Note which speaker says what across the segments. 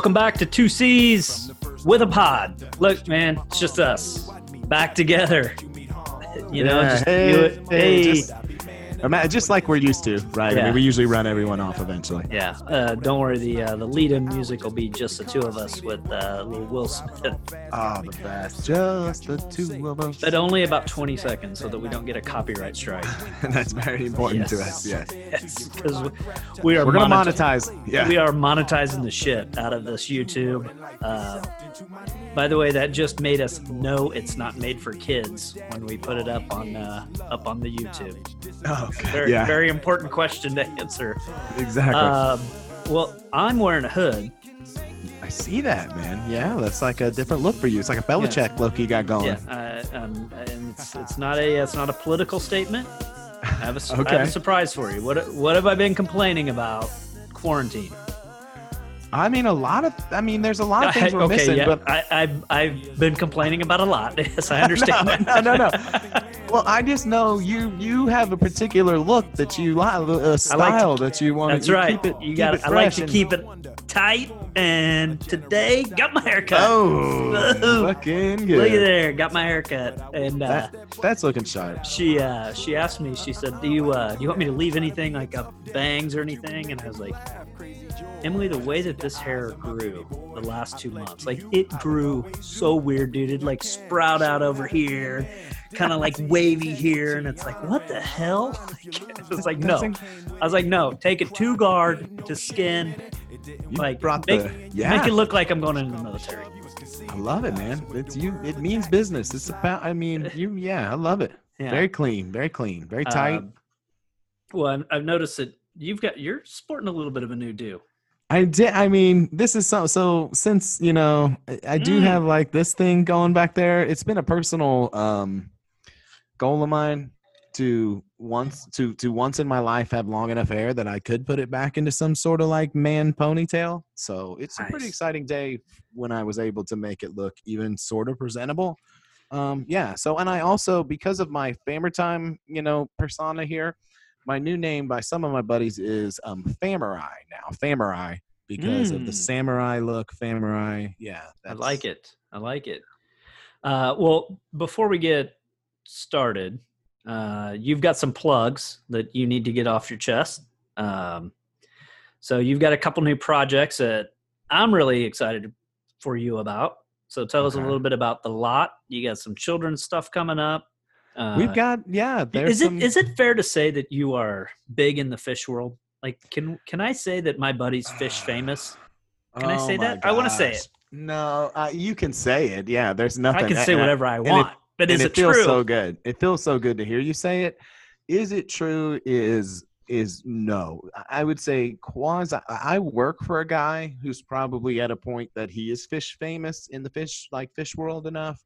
Speaker 1: Welcome back to Two C's with a pod. Look, man, it's just us back together. You know,
Speaker 2: Yeah,
Speaker 1: just
Speaker 2: hey,
Speaker 1: do it.
Speaker 2: hey,
Speaker 1: Hey,
Speaker 2: just- Just like we're used to, right? I mean, we usually run everyone off eventually.
Speaker 1: yeah. Uh, don't worry. The uh, the lead-in music will be just the two of us with uh, little Will Smith,
Speaker 2: Oh, the best. Just the two of us.
Speaker 1: but only about 20 seconds, so that we don't get a copyright strike.
Speaker 2: and That's very important to us. Yes.
Speaker 1: Yes, because we are
Speaker 2: We're going to
Speaker 1: monetize-.
Speaker 2: Yeah.
Speaker 1: We are monetizing the shit out of this YouTube. Uh, by the way, that just made us know it's not made for kids when we put it up on uh, up on the YouTube.
Speaker 2: Oh.
Speaker 1: Very
Speaker 2: yeah.
Speaker 1: very important question to answer.
Speaker 2: exactly.
Speaker 1: Um, well, I'm wearing a hood.
Speaker 2: I see that, man. Yeah, that's like a different look for you. It's like a Belichick look you got going.
Speaker 1: Yeah, uh, um, and it's, it's not a it's not a political statement. I have a, s- I have a surprise for you. What what have I been complaining about? Quarantine.
Speaker 2: I mean, a lot of. I mean, there's a lot of things we're
Speaker 1: okay,
Speaker 2: missing,
Speaker 1: yeah,
Speaker 2: but
Speaker 1: I, I've I've been complaining about a lot. Yes, I understand
Speaker 2: no, no, no, no. Well, I just know you you have a particular look that you like, a style that you want.
Speaker 1: That's
Speaker 2: you
Speaker 1: right.
Speaker 2: Keep it,
Speaker 1: you got. I like to
Speaker 2: and-
Speaker 1: keep it tight. And today, got my haircut.
Speaker 2: Oh, looking good.
Speaker 1: Look at there, got my haircut. And uh,
Speaker 2: That, that's looking sharp.
Speaker 1: she uh, she asked me. She said, "Do you uh, do you want me to leave anything like up bangs or anything?" And I was like, Emily, the way that this hair grew the last two months, like it grew so weird, dude. It like sprout out over here, kind of like wavy here, and it's like, what the hell? It's like no. I was like, no, take it to guard to skin, like
Speaker 2: brought
Speaker 1: make,
Speaker 2: the yeah.
Speaker 1: make it look like I'm going into the military.
Speaker 2: I love it, man. It's you. It means business. It's about. I mean, you. Yeah, I love it.
Speaker 1: Yeah.
Speaker 2: Very clean. Very clean. Very tight.
Speaker 1: Um, well, I've noticed that you've got you're sporting a little bit of a new do.
Speaker 2: I did. I mean, this is so. So since you know, I- I do
Speaker 1: Mm.
Speaker 2: have like this thing going back there. It's been a personal um goal of mine to once to to once in my life have long enough hair that I could put it back into some sort of like man ponytail. So it's a pretty exciting day when I was able to make it look even sort of presentable. Um, yeah. So and I also because of my Famer Time, you know, persona here, my new name by some of my buddies is um Famurai now. Famurai because of the
Speaker 1: Mm.
Speaker 2: samurai look. Famurai. Yeah.
Speaker 1: I like it. I like it. Uh, well, before we get started, uh, you've got some plugs that you need to get off your chest. Um, so you've got a couple new projects that I'm really excited for you about. So tell us a little bit about the lot. You got some children's stuff coming up. Uh,
Speaker 2: We've got yeah.
Speaker 1: Is it
Speaker 2: some,
Speaker 1: is it fair to say that you are big in the fish world? Like, can can I say that my buddy's fish famous? Can I
Speaker 2: Oh
Speaker 1: say
Speaker 2: my
Speaker 1: that? I wanna say it.
Speaker 2: No, uh, you can say it. Yeah, there's nothing.
Speaker 1: I can say
Speaker 2: I-
Speaker 1: whatever I
Speaker 2: and it-
Speaker 1: want, but is it,
Speaker 2: it feels
Speaker 1: true?
Speaker 2: so good. It feels so good to hear you say it. Is it true? Is is no. I- I would say quasi. I I work for a guy who's probably at a point that he is fish famous in the fish like fish world enough.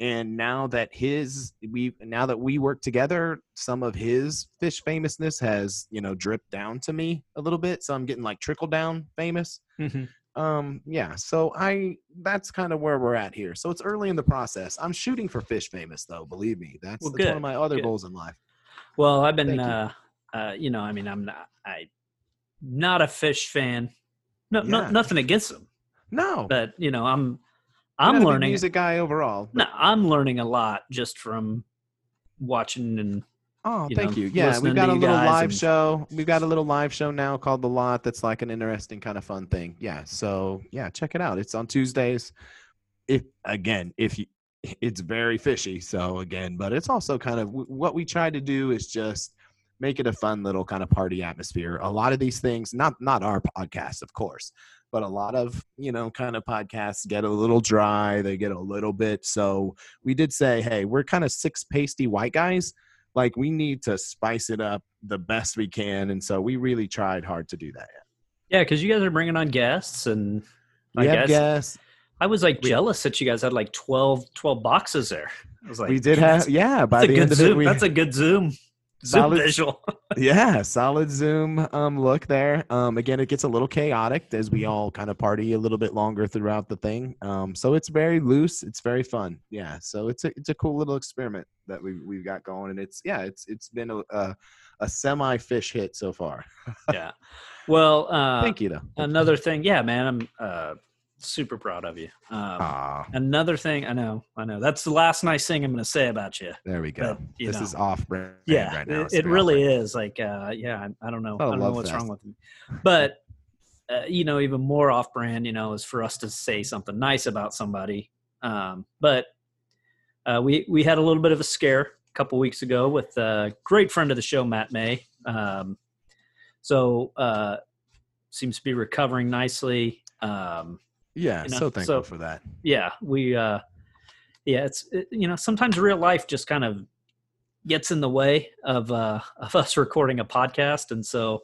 Speaker 2: And now that his we now that we work together, some of his fish famousness has you know dripped down to me a little bit. So I'm getting like trickle down famous
Speaker 1: Mhm.
Speaker 2: um yeah so i that's kind of where we're at here so it's early in the process i'm shooting for fish famous though believe me that's,
Speaker 1: Well,
Speaker 2: that's one of my other
Speaker 1: good.
Speaker 2: goals in life
Speaker 1: Well, I've been,
Speaker 2: Thank you.
Speaker 1: uh, uh, you know, I mean, I'm not, I, not a fish fan. No, no, nothing against them,
Speaker 2: no
Speaker 1: but you know, I'm, I'm
Speaker 2: a
Speaker 1: learning.
Speaker 2: music guy overall
Speaker 1: No, I'm learning a lot just from watching and
Speaker 2: oh
Speaker 1: you
Speaker 2: thank
Speaker 1: know,
Speaker 2: you. Yeah we've got a little live
Speaker 1: and-
Speaker 2: show. We've got a little live show now called the lot that's like an interesting kind of fun thing. Yeah so yeah check it out. It's on tuesdays. If again if you it's very fishy so again but it's also kind of what we try to do is just make it a fun little kind of party atmosphere. A lot of these things not not our podcast of course but a lot of you know kind of podcasts get a little dry they get a little bit so we did say hey we're kind of six pasty white guys like we need to spice it up the best we can and so we really tried hard to do that
Speaker 1: yeah, because you guys are bringing on guests and
Speaker 2: we
Speaker 1: I guess
Speaker 2: guests
Speaker 1: I was like
Speaker 2: We-
Speaker 1: jealous that you guys had like 12, 12 boxes there. I was like,
Speaker 2: we did have yeah by the end of
Speaker 1: zoom.
Speaker 2: it we,
Speaker 1: that's a good zoom. Zoom
Speaker 2: Solid-
Speaker 1: visual.
Speaker 2: yeah solid zoom um look there um again it gets a little chaotic as we all kind of party a little bit longer throughout the thing um so it's very loose it's very fun yeah so it's a it's a cool little experiment that we we've got going and it's yeah it's it's been a a, a semi fish hit so far
Speaker 1: yeah. Well, uh,
Speaker 2: Thank you though.
Speaker 1: another thing, yeah, man, I'm uh, super proud of you. Um, another thing, I know, I know. That's the last nice thing I'm going to say about you.
Speaker 2: there we go.
Speaker 1: but, you
Speaker 2: This
Speaker 1: know.
Speaker 2: is off brand
Speaker 1: Yeah,
Speaker 2: right now.
Speaker 1: it,
Speaker 2: It's
Speaker 1: it really is. Like, uh, yeah, I, I don't know.
Speaker 2: Oh,
Speaker 1: I don't know what's wrong with me, but uh, you know, even more off-brand, you know, is for us to say something nice about somebody. Um, but uh, we we had a little bit of a scare a couple weeks ago with a great friend of the show, Matt May. Um, so uh, seems to be recovering nicely. Um,
Speaker 2: Yeah,
Speaker 1: you know,
Speaker 2: so thankful
Speaker 1: so-
Speaker 2: for that.
Speaker 1: yeah we uh yeah it's it, you know sometimes real life just kind of gets in the way of uh of us recording a podcast and so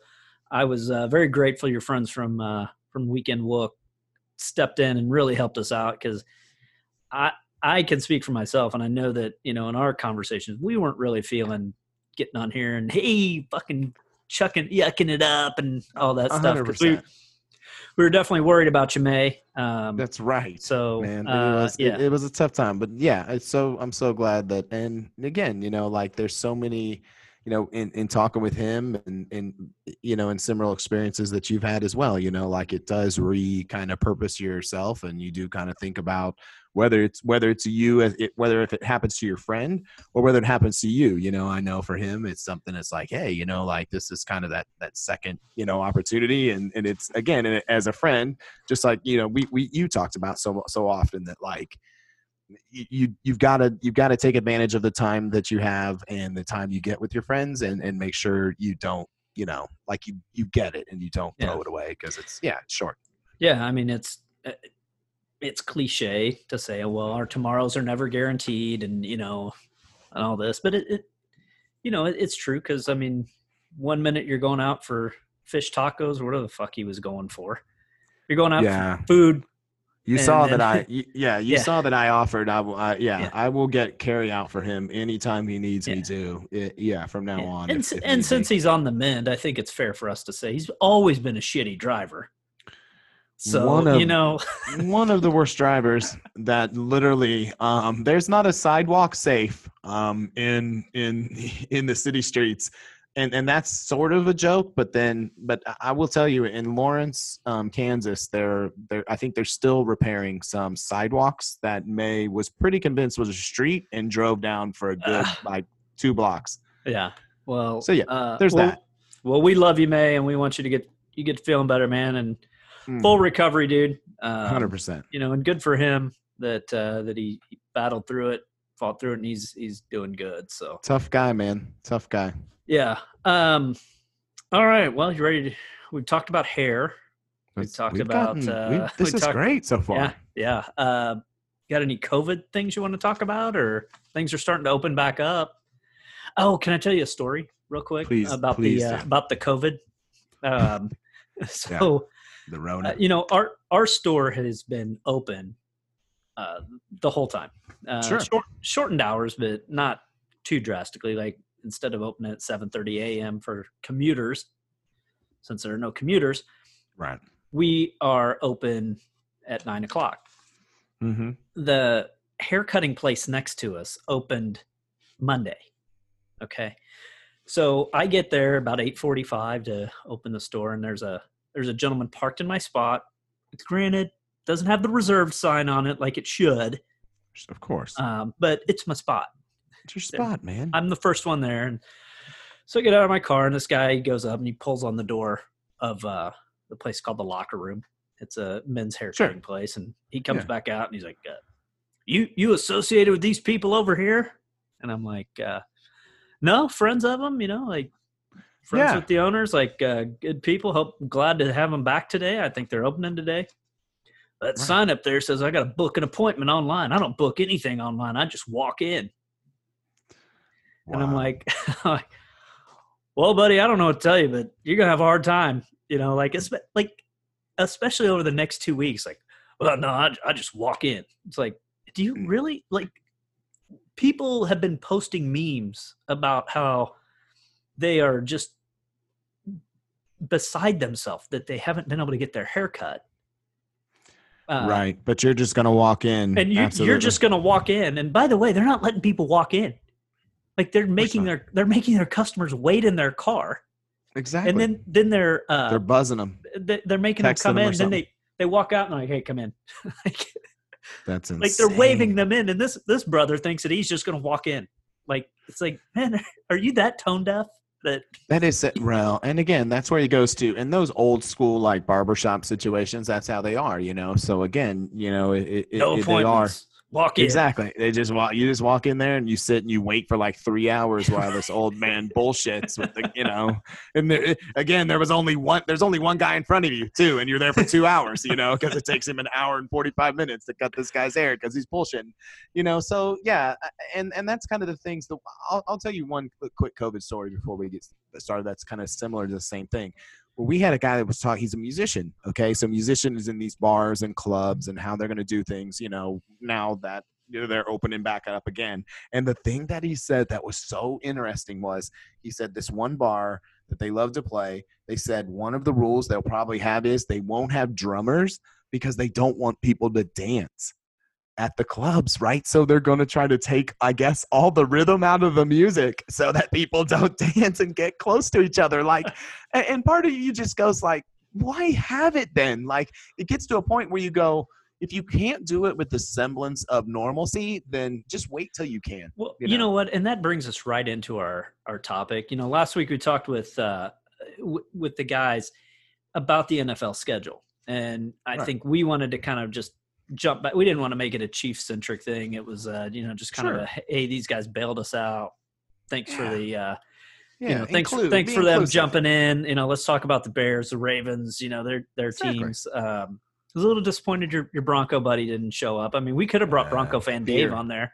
Speaker 1: i was uh, very grateful your friends from uh from weekend wook stepped in and really helped us out because i i can speak for myself and i know that you know in our conversations we weren't really feeling getting on here and hey fucking chucking yucking it up and all that stuff 'cause we,
Speaker 2: 100%.
Speaker 1: We were definitely worried about you may um
Speaker 2: That's right.
Speaker 1: so
Speaker 2: man it
Speaker 1: uh,
Speaker 2: was
Speaker 1: yeah
Speaker 2: it, it was a tough time but yeah it's so i'm so glad that and again you know like there's so many you know in in talking with him and and you know in similar experiences that you've had as well you know like it does re kind of purpose yourself and you do kind of think about whether it's whether it's you as it, whether if it happens to your friend or whether it happens to you you know i know for him it's something that's like hey you know like this is kind of that that second you know opportunity and and it's again and as a friend just like you know we, we you talked about so so often that like you you- you've got to you've got to take advantage of the time that you have and the time you get with your friends and and make sure you don't you know like you you get it and you don't
Speaker 1: Yeah.
Speaker 2: throw it away because it's yeah short
Speaker 1: Yeah, I mean it's uh, it's cliche to say, well, our tomorrows are never guaranteed, and you know, and all this, but it, it you know, it, it's true because I mean, one minute you're going out for fish tacos, or whatever the fuck he was going for. You're going out
Speaker 2: yeah
Speaker 1: for food.
Speaker 2: you
Speaker 1: and
Speaker 2: saw that i y- yeah you
Speaker 1: Yeah.
Speaker 2: saw that i offered i will I, yeah,
Speaker 1: Yeah.
Speaker 2: i will get carry out for him anytime he needs me to It- yeah from now on
Speaker 1: and
Speaker 2: if- if
Speaker 1: and since he's on the mend, I think it's fair for us to say he's always been a shitty driver. So
Speaker 2: One
Speaker 1: you
Speaker 2: of-
Speaker 1: know,
Speaker 2: one of the worst drivers that literally um there's not a sidewalk safe um in in in the city streets and and that's sort of a joke but then but I- will tell you in lawrence um kansas they're they're i think they're still repairing some sidewalks that may was pretty convinced was a street and drove down for a good
Speaker 1: Ah.
Speaker 2: like two blocks
Speaker 1: yeah. Well,
Speaker 2: So, yeah,
Speaker 1: uh,
Speaker 2: there's
Speaker 1: well-
Speaker 2: that.
Speaker 1: Well, we love you, May, and we want you to get you get feeling better, man, and
Speaker 2: Mm,
Speaker 1: full recovery, dude. Um,
Speaker 2: 100%
Speaker 1: You know, and good for him that uh, that he, he battled through it, fought through it, and he's he's doing good. So
Speaker 2: tough guy man tough guy
Speaker 1: yeah. Um. All right. Well, you ready? To, we've talked about hair. We
Speaker 2: It's-
Speaker 1: talked
Speaker 2: we've
Speaker 1: about,
Speaker 2: gotten-
Speaker 1: uh,
Speaker 2: we've- this is
Speaker 1: talked-
Speaker 2: great so far
Speaker 1: Yeah. Yeah. Uh, got any COVID things you want to talk about, or things are starting to open back up? Oh, can I tell you a story real quick
Speaker 2: Please-
Speaker 1: about
Speaker 2: please
Speaker 1: the uh, about the COVID? Um, so.
Speaker 2: The
Speaker 1: Uh, you know, our our store has been open uh, the whole time. Uh,
Speaker 2: Sure.
Speaker 1: Short, shortened hours, but not too drastically. Like instead of opening at seven thirty a.m. for commuters, since there are no commuters,
Speaker 2: right
Speaker 1: we are open at nine o'clock.
Speaker 2: mm-hmm
Speaker 1: The haircutting place next to us opened Monday. Okay. So I get there about 8:45 to open the store and there's a there's a gentleman parked in my spot. It's granted doesn't have the reserved sign on it like it should,
Speaker 2: of course
Speaker 1: um, but it's my spot.
Speaker 2: It's your spot, man.
Speaker 1: I'm the first one there, and so I get out of my car, and this guy goes up and he pulls on the door of uh, the place called the Locker Room. It's a men's hair
Speaker 2: Sure.
Speaker 1: cutting place, and he comes
Speaker 2: Yeah.
Speaker 1: back out and he's like, uh, "You you associated with these people over here?" And I'm like, uh, "No, friends of them, you know, like." Friends
Speaker 2: Yeah.
Speaker 1: with the owners, like uh, good people. Hope glad to have them back today. I think they're opening today. That
Speaker 2: Right.
Speaker 1: sign up there says I got to book an appointment online. I don't book anything online. I just walk in. And I'm like, well, buddy, I don't know what to tell you, but you're gonna have a hard time. You know, like it's like, especially over the next two weeks. Like, well, no, I, I just walk in. It's like, do you
Speaker 2: Mm.
Speaker 1: really like? People have been posting memes about how they are just beside themselves that they haven't been able to get their hair cut. Uh,
Speaker 2: right, but you're just gonna walk in,
Speaker 1: and you, you're just going to walk in and by the way they're not letting people walk in like they're making their they're making their customers wait in their car
Speaker 2: Exactly.
Speaker 1: and then then they're uh
Speaker 2: they're buzzing them.
Speaker 1: they- they're making
Speaker 2: Texting
Speaker 1: them come in. Then they they walk out and like, hey, come in. like,
Speaker 2: That's insane.
Speaker 1: like they're waving them in, and this this brother thinks that he's just gonna walk in. Like it's like, man, are you that tone deaf? That
Speaker 2: That is it, well, and again, that's where he goes to. In those old school like barbershop situations, that's how they are, you know. So again, you know, it, it,
Speaker 1: no
Speaker 2: it- they are.
Speaker 1: Walk in.
Speaker 2: exactly. They just walk. You just walk in there and you sit and you wait for like three hours while this old man bullshits with the, you know. And there, eh, again, there was only one. There's only one guy in front of you too, and you're there for two hours, you know, because it takes him an hour and forty five minutes to cut this guy's hair because he's bullshitting, you know. So yeah, uh, and and that's kind of the things. That I'll, I'll tell you one quick- quick COVID story before we get started. That's kind of similar to the same thing. Well, we had a guy that was talking. He's a musician. Okay, so musician is in these bars and clubs and how they're going to do things. You know, now that they're opening back up again. And the thing that he said that was so interesting was he said this one bar that they love to play. They said one of the rules they'll probably have is they won't have drummers because they don't want people to dance at the clubs, right? So they're going to try to take, I guess, all the rhythm out of the music so that people don't dance and get close to each other. Like, and, part of you just goes like, why have it then? Like, it gets to a point where you go, if you can't do it with the semblance of normalcy, then just wait till you can.
Speaker 1: Well,
Speaker 2: you
Speaker 1: you
Speaker 2: know.
Speaker 1: know. what, and that brings us right into our our topic. You know, last week we talked with uh, w- with the guys about the NFL schedule, and I
Speaker 2: Right.
Speaker 1: think we wanted to kind of just jump back. We didn't want to make it a Chief centric thing. It was, uh, you know, just kind of a hey, these guys bailed us out. Thanks for the, uh,
Speaker 2: Yeah,
Speaker 1: you know, thanks
Speaker 2: include-
Speaker 1: thanks for them jumping in. You know, let's talk about the Bears, the Ravens. You know, their their
Speaker 2: Exactly.
Speaker 1: teams. Um, I was a little disappointed your, your Bronco buddy didn't show up. I mean, we could have brought
Speaker 2: Yeah,
Speaker 1: Bronco fan Dave on there,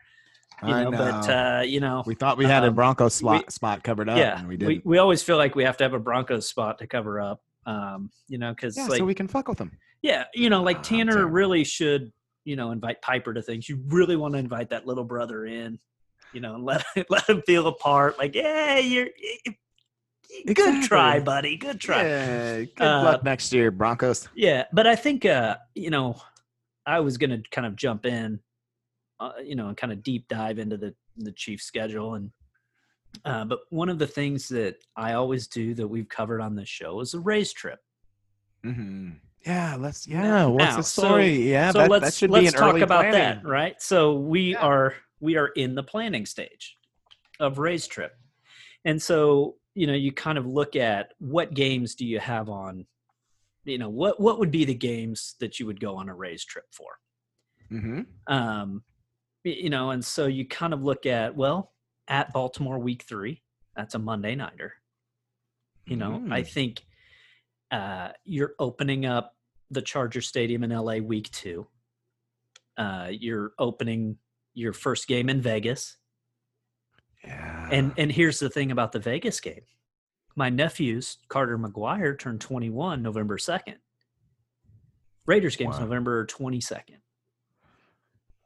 Speaker 1: you
Speaker 2: I
Speaker 1: know, but uh, you know,
Speaker 2: we thought we had a
Speaker 1: um,
Speaker 2: Bronco spot,
Speaker 1: we-
Speaker 2: spot covered up,
Speaker 1: yeah,
Speaker 2: and we
Speaker 1: we,
Speaker 2: didn't.
Speaker 1: we always feel like we have to have a Broncos spot to cover up. Um, you know, because
Speaker 2: yeah,
Speaker 1: like
Speaker 2: so we can fuck with them.
Speaker 1: yeah, you know, like
Speaker 2: Ah,
Speaker 1: Tanner really should, you know, invite Piper to things. You really want to invite that little brother in, you know, and let let him feel a part. Like, yeah, you're good try, buddy, good try.
Speaker 2: Yeah, good
Speaker 1: Uh,
Speaker 2: luck next year, Broncos.
Speaker 1: Yeah, but I think uh, you know, I was gonna kind of jump in, uh, you know, and kind of deep dive into the the Chiefs schedule and. Uh, but one of the things that I always do that we've covered on this show is a race trip.
Speaker 2: hmm Yeah, let's. Yeah,
Speaker 1: Now-
Speaker 2: what's the
Speaker 1: so-
Speaker 2: story? yeah,
Speaker 1: so
Speaker 2: that,
Speaker 1: let's
Speaker 2: that should
Speaker 1: let's
Speaker 2: be an
Speaker 1: talk
Speaker 2: early
Speaker 1: about
Speaker 2: planning.
Speaker 1: that, right? So we
Speaker 2: Yeah.
Speaker 1: are we are in the planning stage of race trip, and so you know you kind of look at what games do you have on, you know what what would be the games that you would go on a race trip for,
Speaker 2: hmm
Speaker 1: um, you know, and so you kind of look at well at Baltimore week three, that's a Monday nighter. You know, I
Speaker 2: Mm.
Speaker 1: think uh, you're opening up the Charger Stadium in LA week two. Uh, you're opening your first game in Vegas,
Speaker 2: Yeah.
Speaker 1: and and here's the thing about the Vegas game. My nephews Carter McGuire turned 21 November 2nd. Raiders game's
Speaker 2: Wow.
Speaker 1: November 22nd.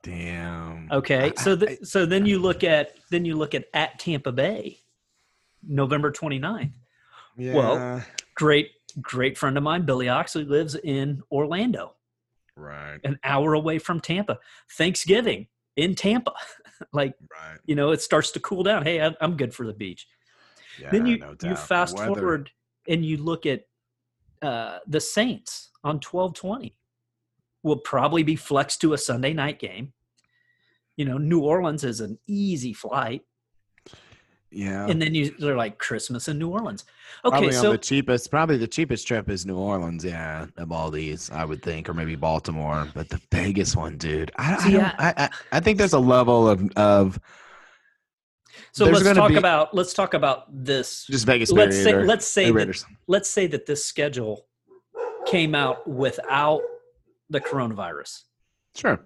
Speaker 2: Damn.
Speaker 1: Okay,
Speaker 2: I-
Speaker 1: so
Speaker 2: I-
Speaker 1: so then you look at then you look at at Tampa Bay, November 29th.
Speaker 2: yeah.
Speaker 1: well, Great great friend of mine, Billy Oxley, lives in Orlando.
Speaker 2: right,
Speaker 1: an hour away from Tampa. Thanksgiving in Tampa. like,
Speaker 2: right.
Speaker 1: you know, it starts to cool down. Hey, I'm, I'm good for the beach.
Speaker 2: Yeah,
Speaker 1: then you,
Speaker 2: no
Speaker 1: you fast forward and you look at uh, the Saints on 1220 will probably be flexed to a Sunday night game. You know, New Orleans is an easy flight.
Speaker 2: Yeah.
Speaker 1: And then you, they're like Christmas in New Orleans. Okay,
Speaker 2: probably
Speaker 1: so
Speaker 2: the cheapest, probably the cheapest trip is New Orleans, yeah, of all these, I would think, or maybe Baltimore. But the Vegas one, dude, I, I, don't,
Speaker 1: I-
Speaker 2: I, I, think there's a level of of
Speaker 1: so let's talk
Speaker 2: be-
Speaker 1: about let's talk about this
Speaker 2: just Vegas.
Speaker 1: let's say let's say that, let's say that this schedule came out without the coronavirus
Speaker 2: Sure.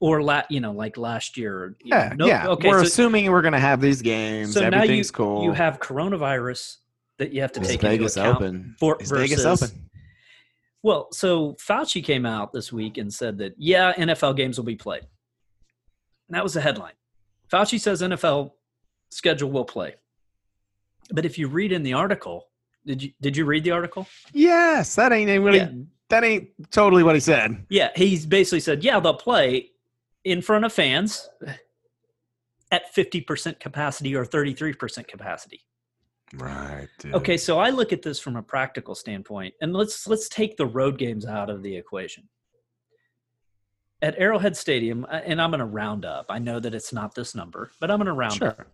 Speaker 1: or la- you know like last year
Speaker 2: Yeah,
Speaker 1: no-
Speaker 2: yeah.
Speaker 1: okay
Speaker 2: we're
Speaker 1: so,
Speaker 2: assuming we're gonna have these games.
Speaker 1: so now you,
Speaker 2: Everything's cool.
Speaker 1: you have coronavirus that you have to
Speaker 2: is
Speaker 1: take
Speaker 2: Vegas
Speaker 1: into account
Speaker 2: open?
Speaker 1: for
Speaker 2: is
Speaker 1: versus,
Speaker 2: Vegas open?
Speaker 1: well so fauci came out this week and said that yeah nfl games will be played and that was the headline fauci says nfl schedule will play but if you read in the article did you did you read the article
Speaker 2: Yes, that ain't really.
Speaker 1: Yeah.
Speaker 2: That ain't totally what he said.
Speaker 1: Yeah, he's basically said, yeah, they'll play in front of fans at 50% capacity or 33% capacity.
Speaker 2: Right. dude.
Speaker 1: Okay, so I look at this from a practical standpoint, and let's let's take the road games out of the equation. At Arrowhead Stadium, uh, and I'm going to round up. I know that it's not this number, but I'm going to round up.
Speaker 2: Sure.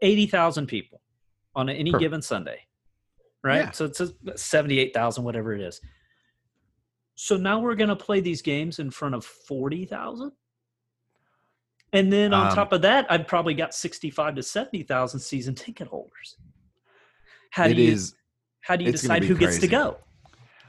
Speaker 1: Eighty thousand people on any
Speaker 2: Perfect.
Speaker 1: given Sunday, right?
Speaker 2: Yeah.
Speaker 1: So it's a seventy-eight thousand, whatever it is. So now we're going to play these games in front of forty thousand, and then on
Speaker 2: Um,
Speaker 1: top of that, I've probably got sixty-five to seventy thousand season ticket holders. How do you
Speaker 2: is.
Speaker 1: how do you decide who gets to go?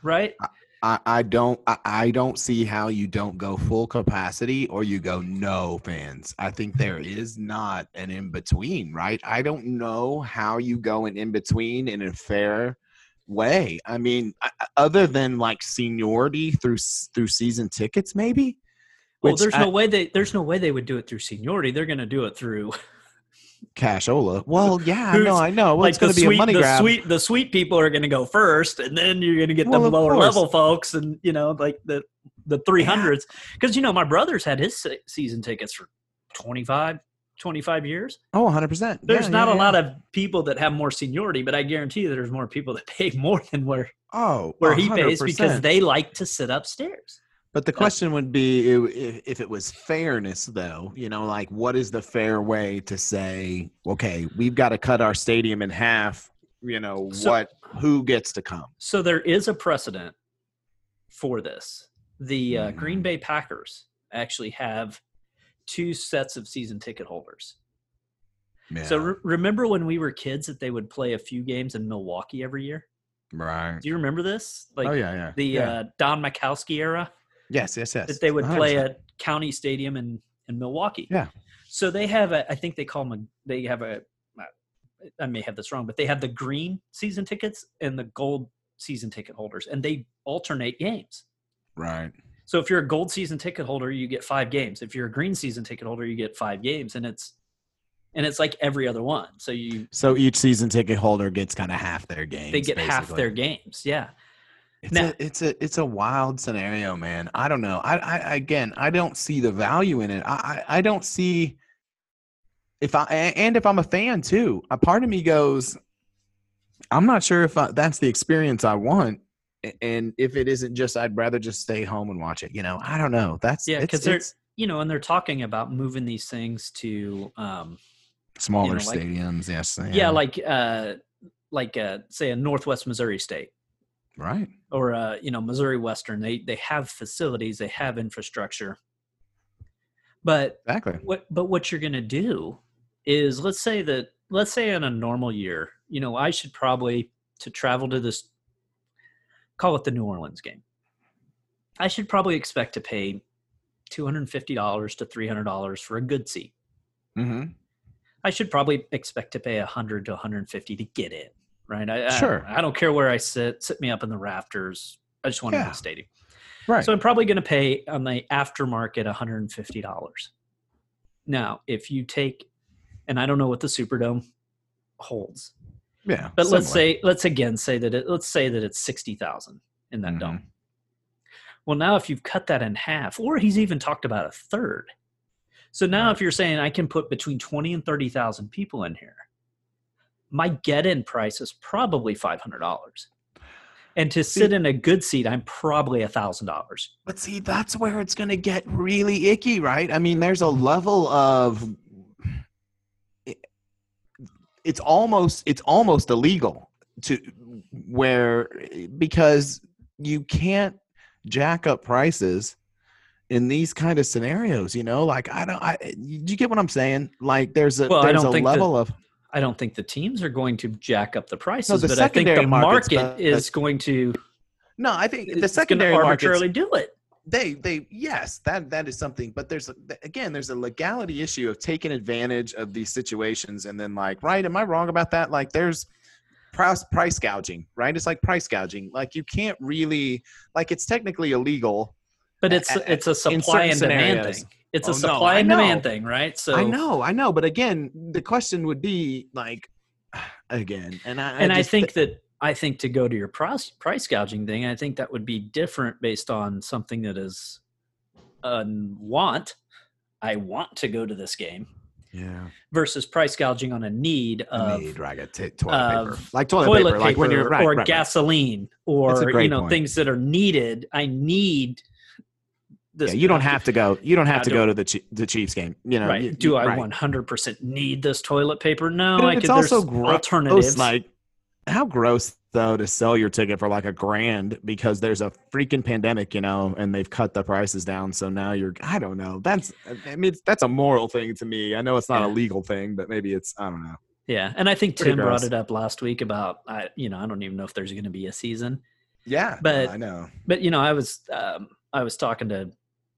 Speaker 1: Right?
Speaker 2: I, I don't I, I don't see how you don't go full capacity or you go no fans. I think there is not an in between, right? I don't know how you go an in between in a fair way. I mean, other than like seniority through through season tickets, maybe.
Speaker 1: Well, there's
Speaker 2: I-
Speaker 1: no way they there's no way they would do it through seniority. They're going to do it through
Speaker 2: cashola. Well, yeah, no, I know. Well,
Speaker 1: like
Speaker 2: it's going
Speaker 1: the
Speaker 2: to be
Speaker 1: sweet
Speaker 2: a money
Speaker 1: the
Speaker 2: grab.
Speaker 1: sweet the sweet people are going to go first, and then you're going to get
Speaker 2: Well,
Speaker 1: the lower
Speaker 2: course.
Speaker 1: level folks, and you know like the the 300s because you know my brother's had his season tickets for 25 25 years.
Speaker 2: Oh, 100 percent.
Speaker 1: There's not a lot of people that have more seniority, but I guarantee you there's more people that pay more than where
Speaker 2: oh
Speaker 1: where he pays because they like to sit upstairs.
Speaker 2: But the question would be if, it was fairness, though, you know, like what is the fair way to say, okay, we've got to cut our stadium in half, you know,
Speaker 1: So-
Speaker 2: what, who gets to come?
Speaker 1: So there is a precedent for this. The uh, Green
Speaker 2: Mhm.
Speaker 1: Bay Packers actually have two sets of season ticket holders. So re- remember when we were kids that they would play a few games in Milwaukee every year?
Speaker 2: right.
Speaker 1: Do you remember this? Like
Speaker 2: oh, yeah, yeah.
Speaker 1: the
Speaker 2: yeah.
Speaker 1: uh, Don Majkowski era
Speaker 2: yes, yes, yes.
Speaker 1: that they would play
Speaker 2: 100%.
Speaker 1: at County Stadium in in Milwaukee.
Speaker 2: Yeah.
Speaker 1: So they have a I think they call them a, they have a I may have this wrong, but they have the green season tickets and the gold season ticket holders and they alternate games.
Speaker 2: Right.
Speaker 1: So if you're a gold season ticket holder, you get five games. If you're a green season ticket holder, you get five games, and it's and it's like every other one. So you
Speaker 2: So each season ticket holder gets kind of half their games.
Speaker 1: they get half their games. Yeah.
Speaker 2: It's
Speaker 1: Now-
Speaker 2: a it's a it's a wild scenario, man. I don't know. I, I again, I don't see the value in it. I I, I don't see if I and if I'm a fan too. A part of me goes, I'm not sure if I, that's the experience I want, and if it isn't just, I'd rather just stay home and watch it. You know, I don't know. That's
Speaker 1: Yeah, 'cause they're- You know, and they're talking about moving these things to um
Speaker 2: smaller
Speaker 1: know, like-
Speaker 2: stadiums. Yes.
Speaker 1: yeah, like uh like uh say a Northwest Missouri State
Speaker 2: right.
Speaker 1: or uh you know Missouri Western. They they have facilities, they have infrastructure. But
Speaker 2: Exactly.
Speaker 1: what but what you're going to do is let's say that let's say in a normal year you know i should probably to travel to this call it the new orleans game i should probably expect to pay $250 to $300 for a good seat
Speaker 2: Mm-hmm.
Speaker 1: i should probably expect to pay 100 to 150 to get in right I, I-
Speaker 2: Sure.
Speaker 1: I, don't care where i sit sit me up in the rafters i just want to
Speaker 2: Yeah.
Speaker 1: to the stadium
Speaker 2: Right.
Speaker 1: so I'm probably going to pay on the aftermarket $150. Now, if you take, and I don't know what the Superdome holds,
Speaker 2: yeah.
Speaker 1: but let's say, let's again say that it, let's say that it's 60,000 in that
Speaker 2: Mhm.
Speaker 1: dome. Well, now if you've cut that in half, or he's even talked about a third. So now
Speaker 2: Right.
Speaker 1: if you're saying I can put between 20 and 30,000 people in here, my get in price is probably $500. And to sit in a good seat, I'm probably a thousand dollars.
Speaker 2: But see, that's where it's going to get really icky, right? I mean, there's a level of it's almost it's almost illegal to where because you can't jack up prices in these kind of scenarios, you know? Like I don't I do you get what I'm saying? Like there's a
Speaker 1: Well,
Speaker 2: there's a level of
Speaker 1: I don't think the teams are going to jack up the prices,
Speaker 2: the
Speaker 1: but I think the market is going to
Speaker 2: No, I think the secondary markets
Speaker 1: arbitrarily do it.
Speaker 2: They they yes that that is something but there's again there's a legality issue of taking advantage of these situations and then like right am i wrong about that? Like there's price price gouging right? It's like price gouging. Like you can't really like it's technically illegal
Speaker 1: But it's
Speaker 2: a-
Speaker 1: it's a supply and demand thing. It's
Speaker 2: Oh,
Speaker 1: a supply
Speaker 2: I
Speaker 1: and demand thing, right? So
Speaker 2: i know i know but again the question would be like again and i
Speaker 1: and I,
Speaker 2: just
Speaker 1: think that I think to go to your price price gouging thing, I think that would be different based on something that is a want. I want to go to this game.
Speaker 2: Yeah.
Speaker 1: versus price gouging on a need of
Speaker 2: need like a t- toilet
Speaker 1: of
Speaker 2: paper, like toilet,
Speaker 1: toilet
Speaker 2: paper, like when you're right,
Speaker 1: or
Speaker 2: right, right.
Speaker 1: gasoline or you know
Speaker 2: point.
Speaker 1: things that are needed. I need this.
Speaker 2: Yeah, you don't have to go. You don't have
Speaker 1: I
Speaker 2: to
Speaker 1: don't-
Speaker 2: go to the Chi- the Chiefs game. You know,
Speaker 1: right.
Speaker 2: you-
Speaker 1: Do I
Speaker 2: right.
Speaker 1: 100% need this toilet paper? No,
Speaker 2: But
Speaker 1: I
Speaker 2: it's
Speaker 1: could.
Speaker 2: also
Speaker 1: there's
Speaker 2: gross.
Speaker 1: alternatives.
Speaker 2: Like, how gross though to sell your ticket for like a grand because there's a freaking pandemic, you know, and they've cut the prices down. So now you're. I don't know. That's. I mean, that's a moral thing to me. I know it's not a legal thing, but maybe it's. I don't know.
Speaker 1: yeah, and I think
Speaker 2: Pretty
Speaker 1: Tim brought it up last week about I, you know, I don't even know if there's going to be a season.
Speaker 2: Yeah,
Speaker 1: But-
Speaker 2: I know.
Speaker 1: but you know i was um i was talking to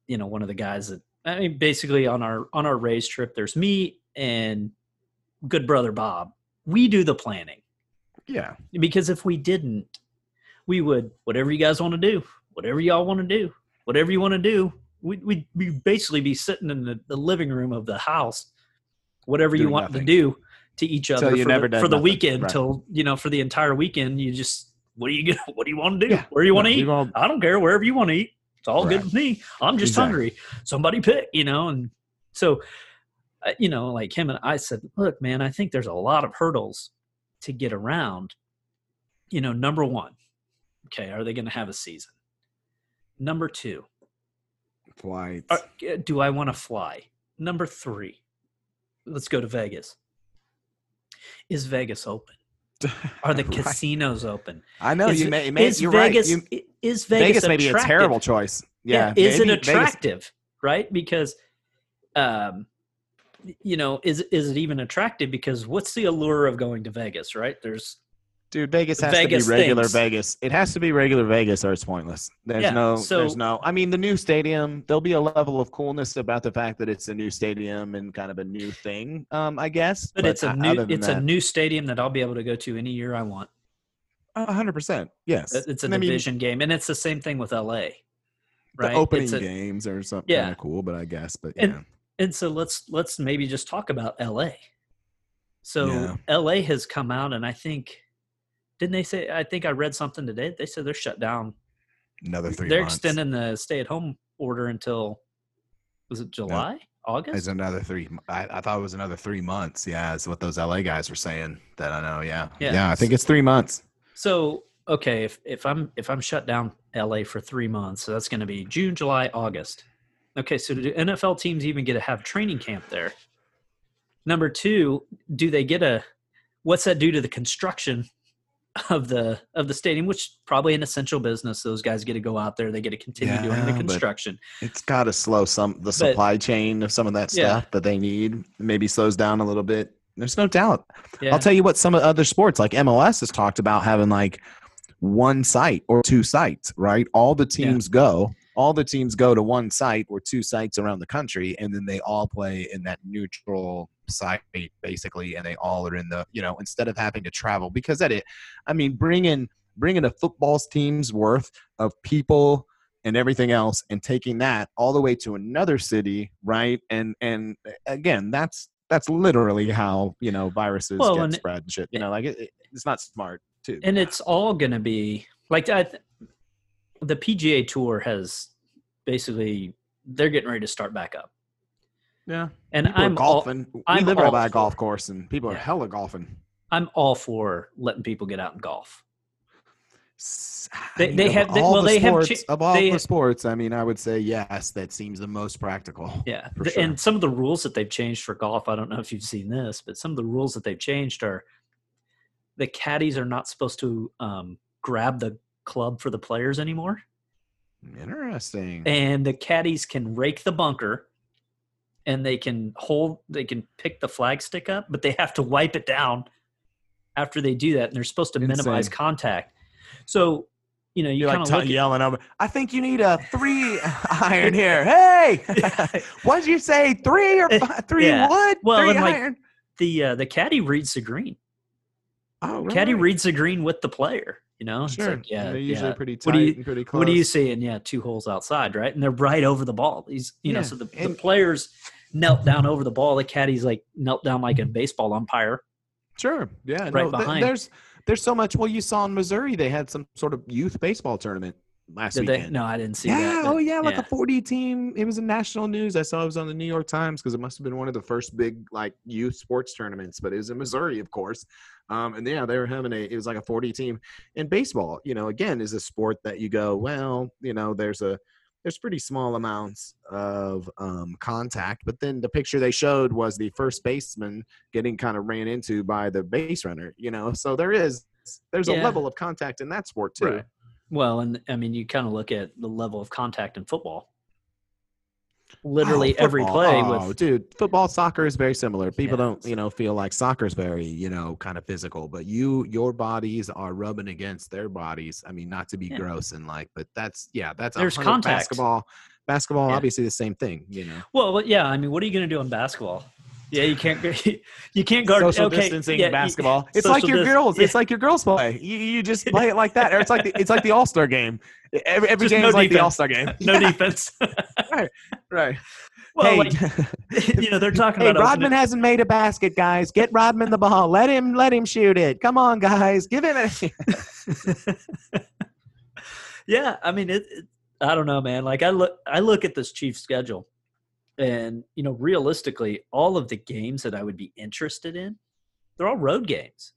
Speaker 1: you know one of the guys that i mean basically on our on our race trip there's me and good brother bob we do the planning
Speaker 2: Yeah,
Speaker 1: because if we didn't we would whatever you guys want to do whatever y'all want to do whatever you want to do we'd, we'd, we'd basically be sitting in the, the living room of the house whatever you want
Speaker 2: nothing.
Speaker 1: to do to each other
Speaker 2: you
Speaker 1: for,
Speaker 2: never
Speaker 1: the, for the weekend
Speaker 2: Right.
Speaker 1: till you know for the entire weekend you just what are you gonna what do you want to do
Speaker 2: Yeah.
Speaker 1: where do you want to
Speaker 2: No,
Speaker 1: eat
Speaker 2: all-
Speaker 1: I don't care wherever you want to eat. It's all good with me. I'm just
Speaker 2: Exactly.
Speaker 1: hungry. Somebody pick, you know. And so, uh, you know, like him and I said, look, man, I think there's a lot of hurdles to get around. You know, number one, okay, are they going to have a season? Number two,
Speaker 2: flights.
Speaker 1: are, uh, do I want to fly? Number three, let's go to Vegas. Is Vegas open? Are the
Speaker 2: Right.
Speaker 1: casinos open?
Speaker 2: I know
Speaker 1: is,
Speaker 2: you may. may
Speaker 1: is Vegas,
Speaker 2: right. You,
Speaker 1: is Vegas,
Speaker 2: Vegas may be a terrible choice. Yeah.
Speaker 1: is it
Speaker 2: maybe Vegas-
Speaker 1: attractive right because um you know is is it even attractive because what's the allure of going to vegas right there's
Speaker 2: Dude, Vegas has
Speaker 1: Vegas
Speaker 2: to be regular
Speaker 1: thinks-
Speaker 2: Vegas. It has to be regular Vegas or it's pointless. There's
Speaker 1: Yeah,
Speaker 2: no
Speaker 1: so-
Speaker 2: there's no I mean the new stadium, there'll be a level of coolness about the fact that it's a new stadium and kind of a new thing, um, I guess.
Speaker 1: but, it's a new it's a new stadium that i'll be able to go to any year i want
Speaker 2: hundred percent. Yes.
Speaker 1: It's a
Speaker 2: And I mean,
Speaker 1: division game and it's the same thing with la right
Speaker 2: the opening
Speaker 1: a-
Speaker 2: games or something
Speaker 1: Yeah.
Speaker 2: kind of cool, but I guess. But yeah.
Speaker 1: and so let's let's maybe just talk about la so
Speaker 2: Yeah.
Speaker 1: la has come out and i think didn't they say i think i read something today they said they're shut down
Speaker 2: Another 3
Speaker 1: they're
Speaker 2: months.
Speaker 1: extending the stay-at-home order until was it July, August?
Speaker 2: It's another three. I thought it was another three months. Yeah, is what those LA guys were saying. That I know. Yeah,
Speaker 1: Yeah.
Speaker 2: yeah. I think it's three months.
Speaker 1: So okay, if if I'm if I'm shut down LA for three months, so that's going to be June, July, August. Okay, so do NFL teams even get to have training camp there? Number two, do they get a? What's that do to the construction of the of the stadium? Which probably an essential business. Those guys get to go out there. They get to continue doing the construction.
Speaker 2: It's got to slow some the supply chain of some of that
Speaker 1: Yeah.
Speaker 2: stuff that they need. Maybe slows down a little bit. There's no doubt.
Speaker 1: Yeah.
Speaker 2: I'll tell you what. Some of other sports like MLS has talked about having like one site or two sites. Right, all the
Speaker 1: Yeah.
Speaker 2: teams go. All the teams go to one site or two sites around the country, and then they all play in that neutral site basically, and they all are in the you know instead of having to travel because that it. I mean, bringing bringing a football team's worth of people and everything else and taking that all the way to another city right and and again that's that's literally how you know viruses
Speaker 1: Well,
Speaker 2: get spread and shit you know like it, it- it's not smart too
Speaker 1: and it's all going to be like I, th- the PGA Tour has basically they're getting ready to start back up,
Speaker 2: yeah
Speaker 1: and
Speaker 2: people
Speaker 1: I'm
Speaker 2: are
Speaker 1: all,
Speaker 2: golfing we
Speaker 1: I'm
Speaker 2: live right by a golf
Speaker 1: it.
Speaker 2: course and people are
Speaker 1: Yeah.
Speaker 2: hella golfing
Speaker 1: I'm all for letting people get out and golf. They- they have- they- well,
Speaker 2: the
Speaker 1: they have
Speaker 2: sports,
Speaker 1: cha-
Speaker 2: of all
Speaker 1: they-
Speaker 2: the sports i mean i would say yes that seems the most practical
Speaker 1: Yeah,
Speaker 2: sure.
Speaker 1: and some of the rules that they've changed for golf, I don't know if you've seen this, but some of the rules that they've changed are the caddies are not supposed to um, grab the club for the players anymore,
Speaker 2: interesting.
Speaker 1: And the caddies can rake the bunker and they can hold they can pick the flag stick up but they have to wipe it down after they do that and they're supposed to minimize contact. So you know you
Speaker 2: you're
Speaker 1: kind
Speaker 2: like
Speaker 1: of
Speaker 2: t- yelling over i think you need a three iron here. Hey! What did you say? Three or fi- three
Speaker 1: Yeah.
Speaker 2: wood?
Speaker 1: Well,
Speaker 2: three
Speaker 1: and, like, the uh, the caddy reads the green.
Speaker 2: Oh
Speaker 1: caddy reads the green with the player you know It's
Speaker 2: sure
Speaker 1: like, yeah
Speaker 2: they're usually
Speaker 1: yeah.
Speaker 2: pretty tight
Speaker 1: What do you-
Speaker 2: and pretty close
Speaker 1: what are you saying yeah two holes outside right? And they're right over the ball. These you know so the, the players knelt down over the ball. The caddies like knelt down like a baseball umpire.
Speaker 2: Sure yeah
Speaker 1: Right
Speaker 2: no, th-
Speaker 1: behind.
Speaker 2: there's there's so much well you saw in missouri they had some sort of youth baseball tournament last
Speaker 1: Did they?
Speaker 2: weekend.
Speaker 1: No, I didn't see
Speaker 2: yeah,
Speaker 1: that. but-
Speaker 2: oh yeah, like
Speaker 1: yeah.
Speaker 2: a 40 team. It was in national news. I saw it was on the New York Times because it must have been one of the first big like youth sports tournaments, but it was in Missouri, of course. Um, and yeah, they were having a it was like a 40 team. And baseball, you know, again, is a sport that you go, well, you know, there's a there's pretty small amounts of um, contact, but then the picture they showed was the first baseman getting kind of ran into by the base runner, you know. So there is there's a level of contact in that sport too.
Speaker 1: Right. Well, and I mean, you kind of look at the level of contact in football. Literally
Speaker 2: Oh,
Speaker 1: every play
Speaker 2: Oh,
Speaker 1: with
Speaker 2: dude, football, soccer is very similar. People
Speaker 1: Yeah.
Speaker 2: don't, you know, feel like soccer's very, you know, kind of physical, but you, your bodies are rubbing against their bodies. I mean, not to be
Speaker 1: Yeah.
Speaker 2: gross and like, but that's yeah, that's
Speaker 1: There's
Speaker 2: 100
Speaker 1: contact.
Speaker 2: Basketball, basketball,
Speaker 1: Yeah.
Speaker 2: obviously the same thing. You know,
Speaker 1: well, yeah. I mean, what are you going to do in basketball? Yeah, you can't. You can't guard.
Speaker 2: social
Speaker 1: okay,
Speaker 2: distancing
Speaker 1: yeah, you-
Speaker 2: basketball. It's like your girls.
Speaker 1: yeah.
Speaker 2: It's like your girls play. You, you just play it like that. Or it's like the, it's like the All Star game. Every every game
Speaker 1: no
Speaker 2: is like the. All Star game.
Speaker 1: no
Speaker 2: Yeah,
Speaker 1: defense.
Speaker 2: Right. Right.
Speaker 1: Well,
Speaker 2: hey,
Speaker 1: like, you know, they're talking
Speaker 2: Hey,
Speaker 1: about
Speaker 2: Rodman
Speaker 1: opening-
Speaker 2: hasn't made a basket, guys. Get Rodman the ball. Let him let him shoot it. Come on, guys. Give him a
Speaker 1: yeah, I mean, it, it. I don't know, man. Like I look, I look at this Chiefs schedule, and you know, realistically, all of the games that I would be interested in, they're all road games.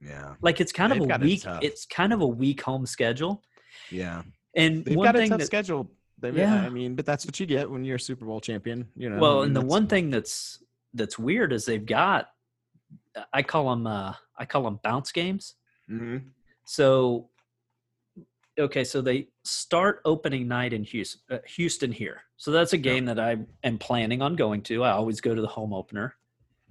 Speaker 2: Yeah.
Speaker 1: Like it's kind
Speaker 2: They've
Speaker 1: of a
Speaker 2: got it
Speaker 1: weak. It's kind of a weak home schedule.
Speaker 2: Yeah.
Speaker 1: And
Speaker 2: They've
Speaker 1: one
Speaker 2: got a
Speaker 1: thing
Speaker 2: tough
Speaker 1: that,
Speaker 2: schedule. They,
Speaker 1: Yeah.
Speaker 2: I mean, but that's what you get when you're a Super Bowl champion. You know.
Speaker 1: well,
Speaker 2: I mean,
Speaker 1: and the one thing that's that's weird is they've got, I call them, uh, I call them bounce games.
Speaker 2: Mhm.
Speaker 1: So, okay, so they start opening night in Houston, uh, Houston here. So that's a game that I am planning on going to. I always go to the home opener,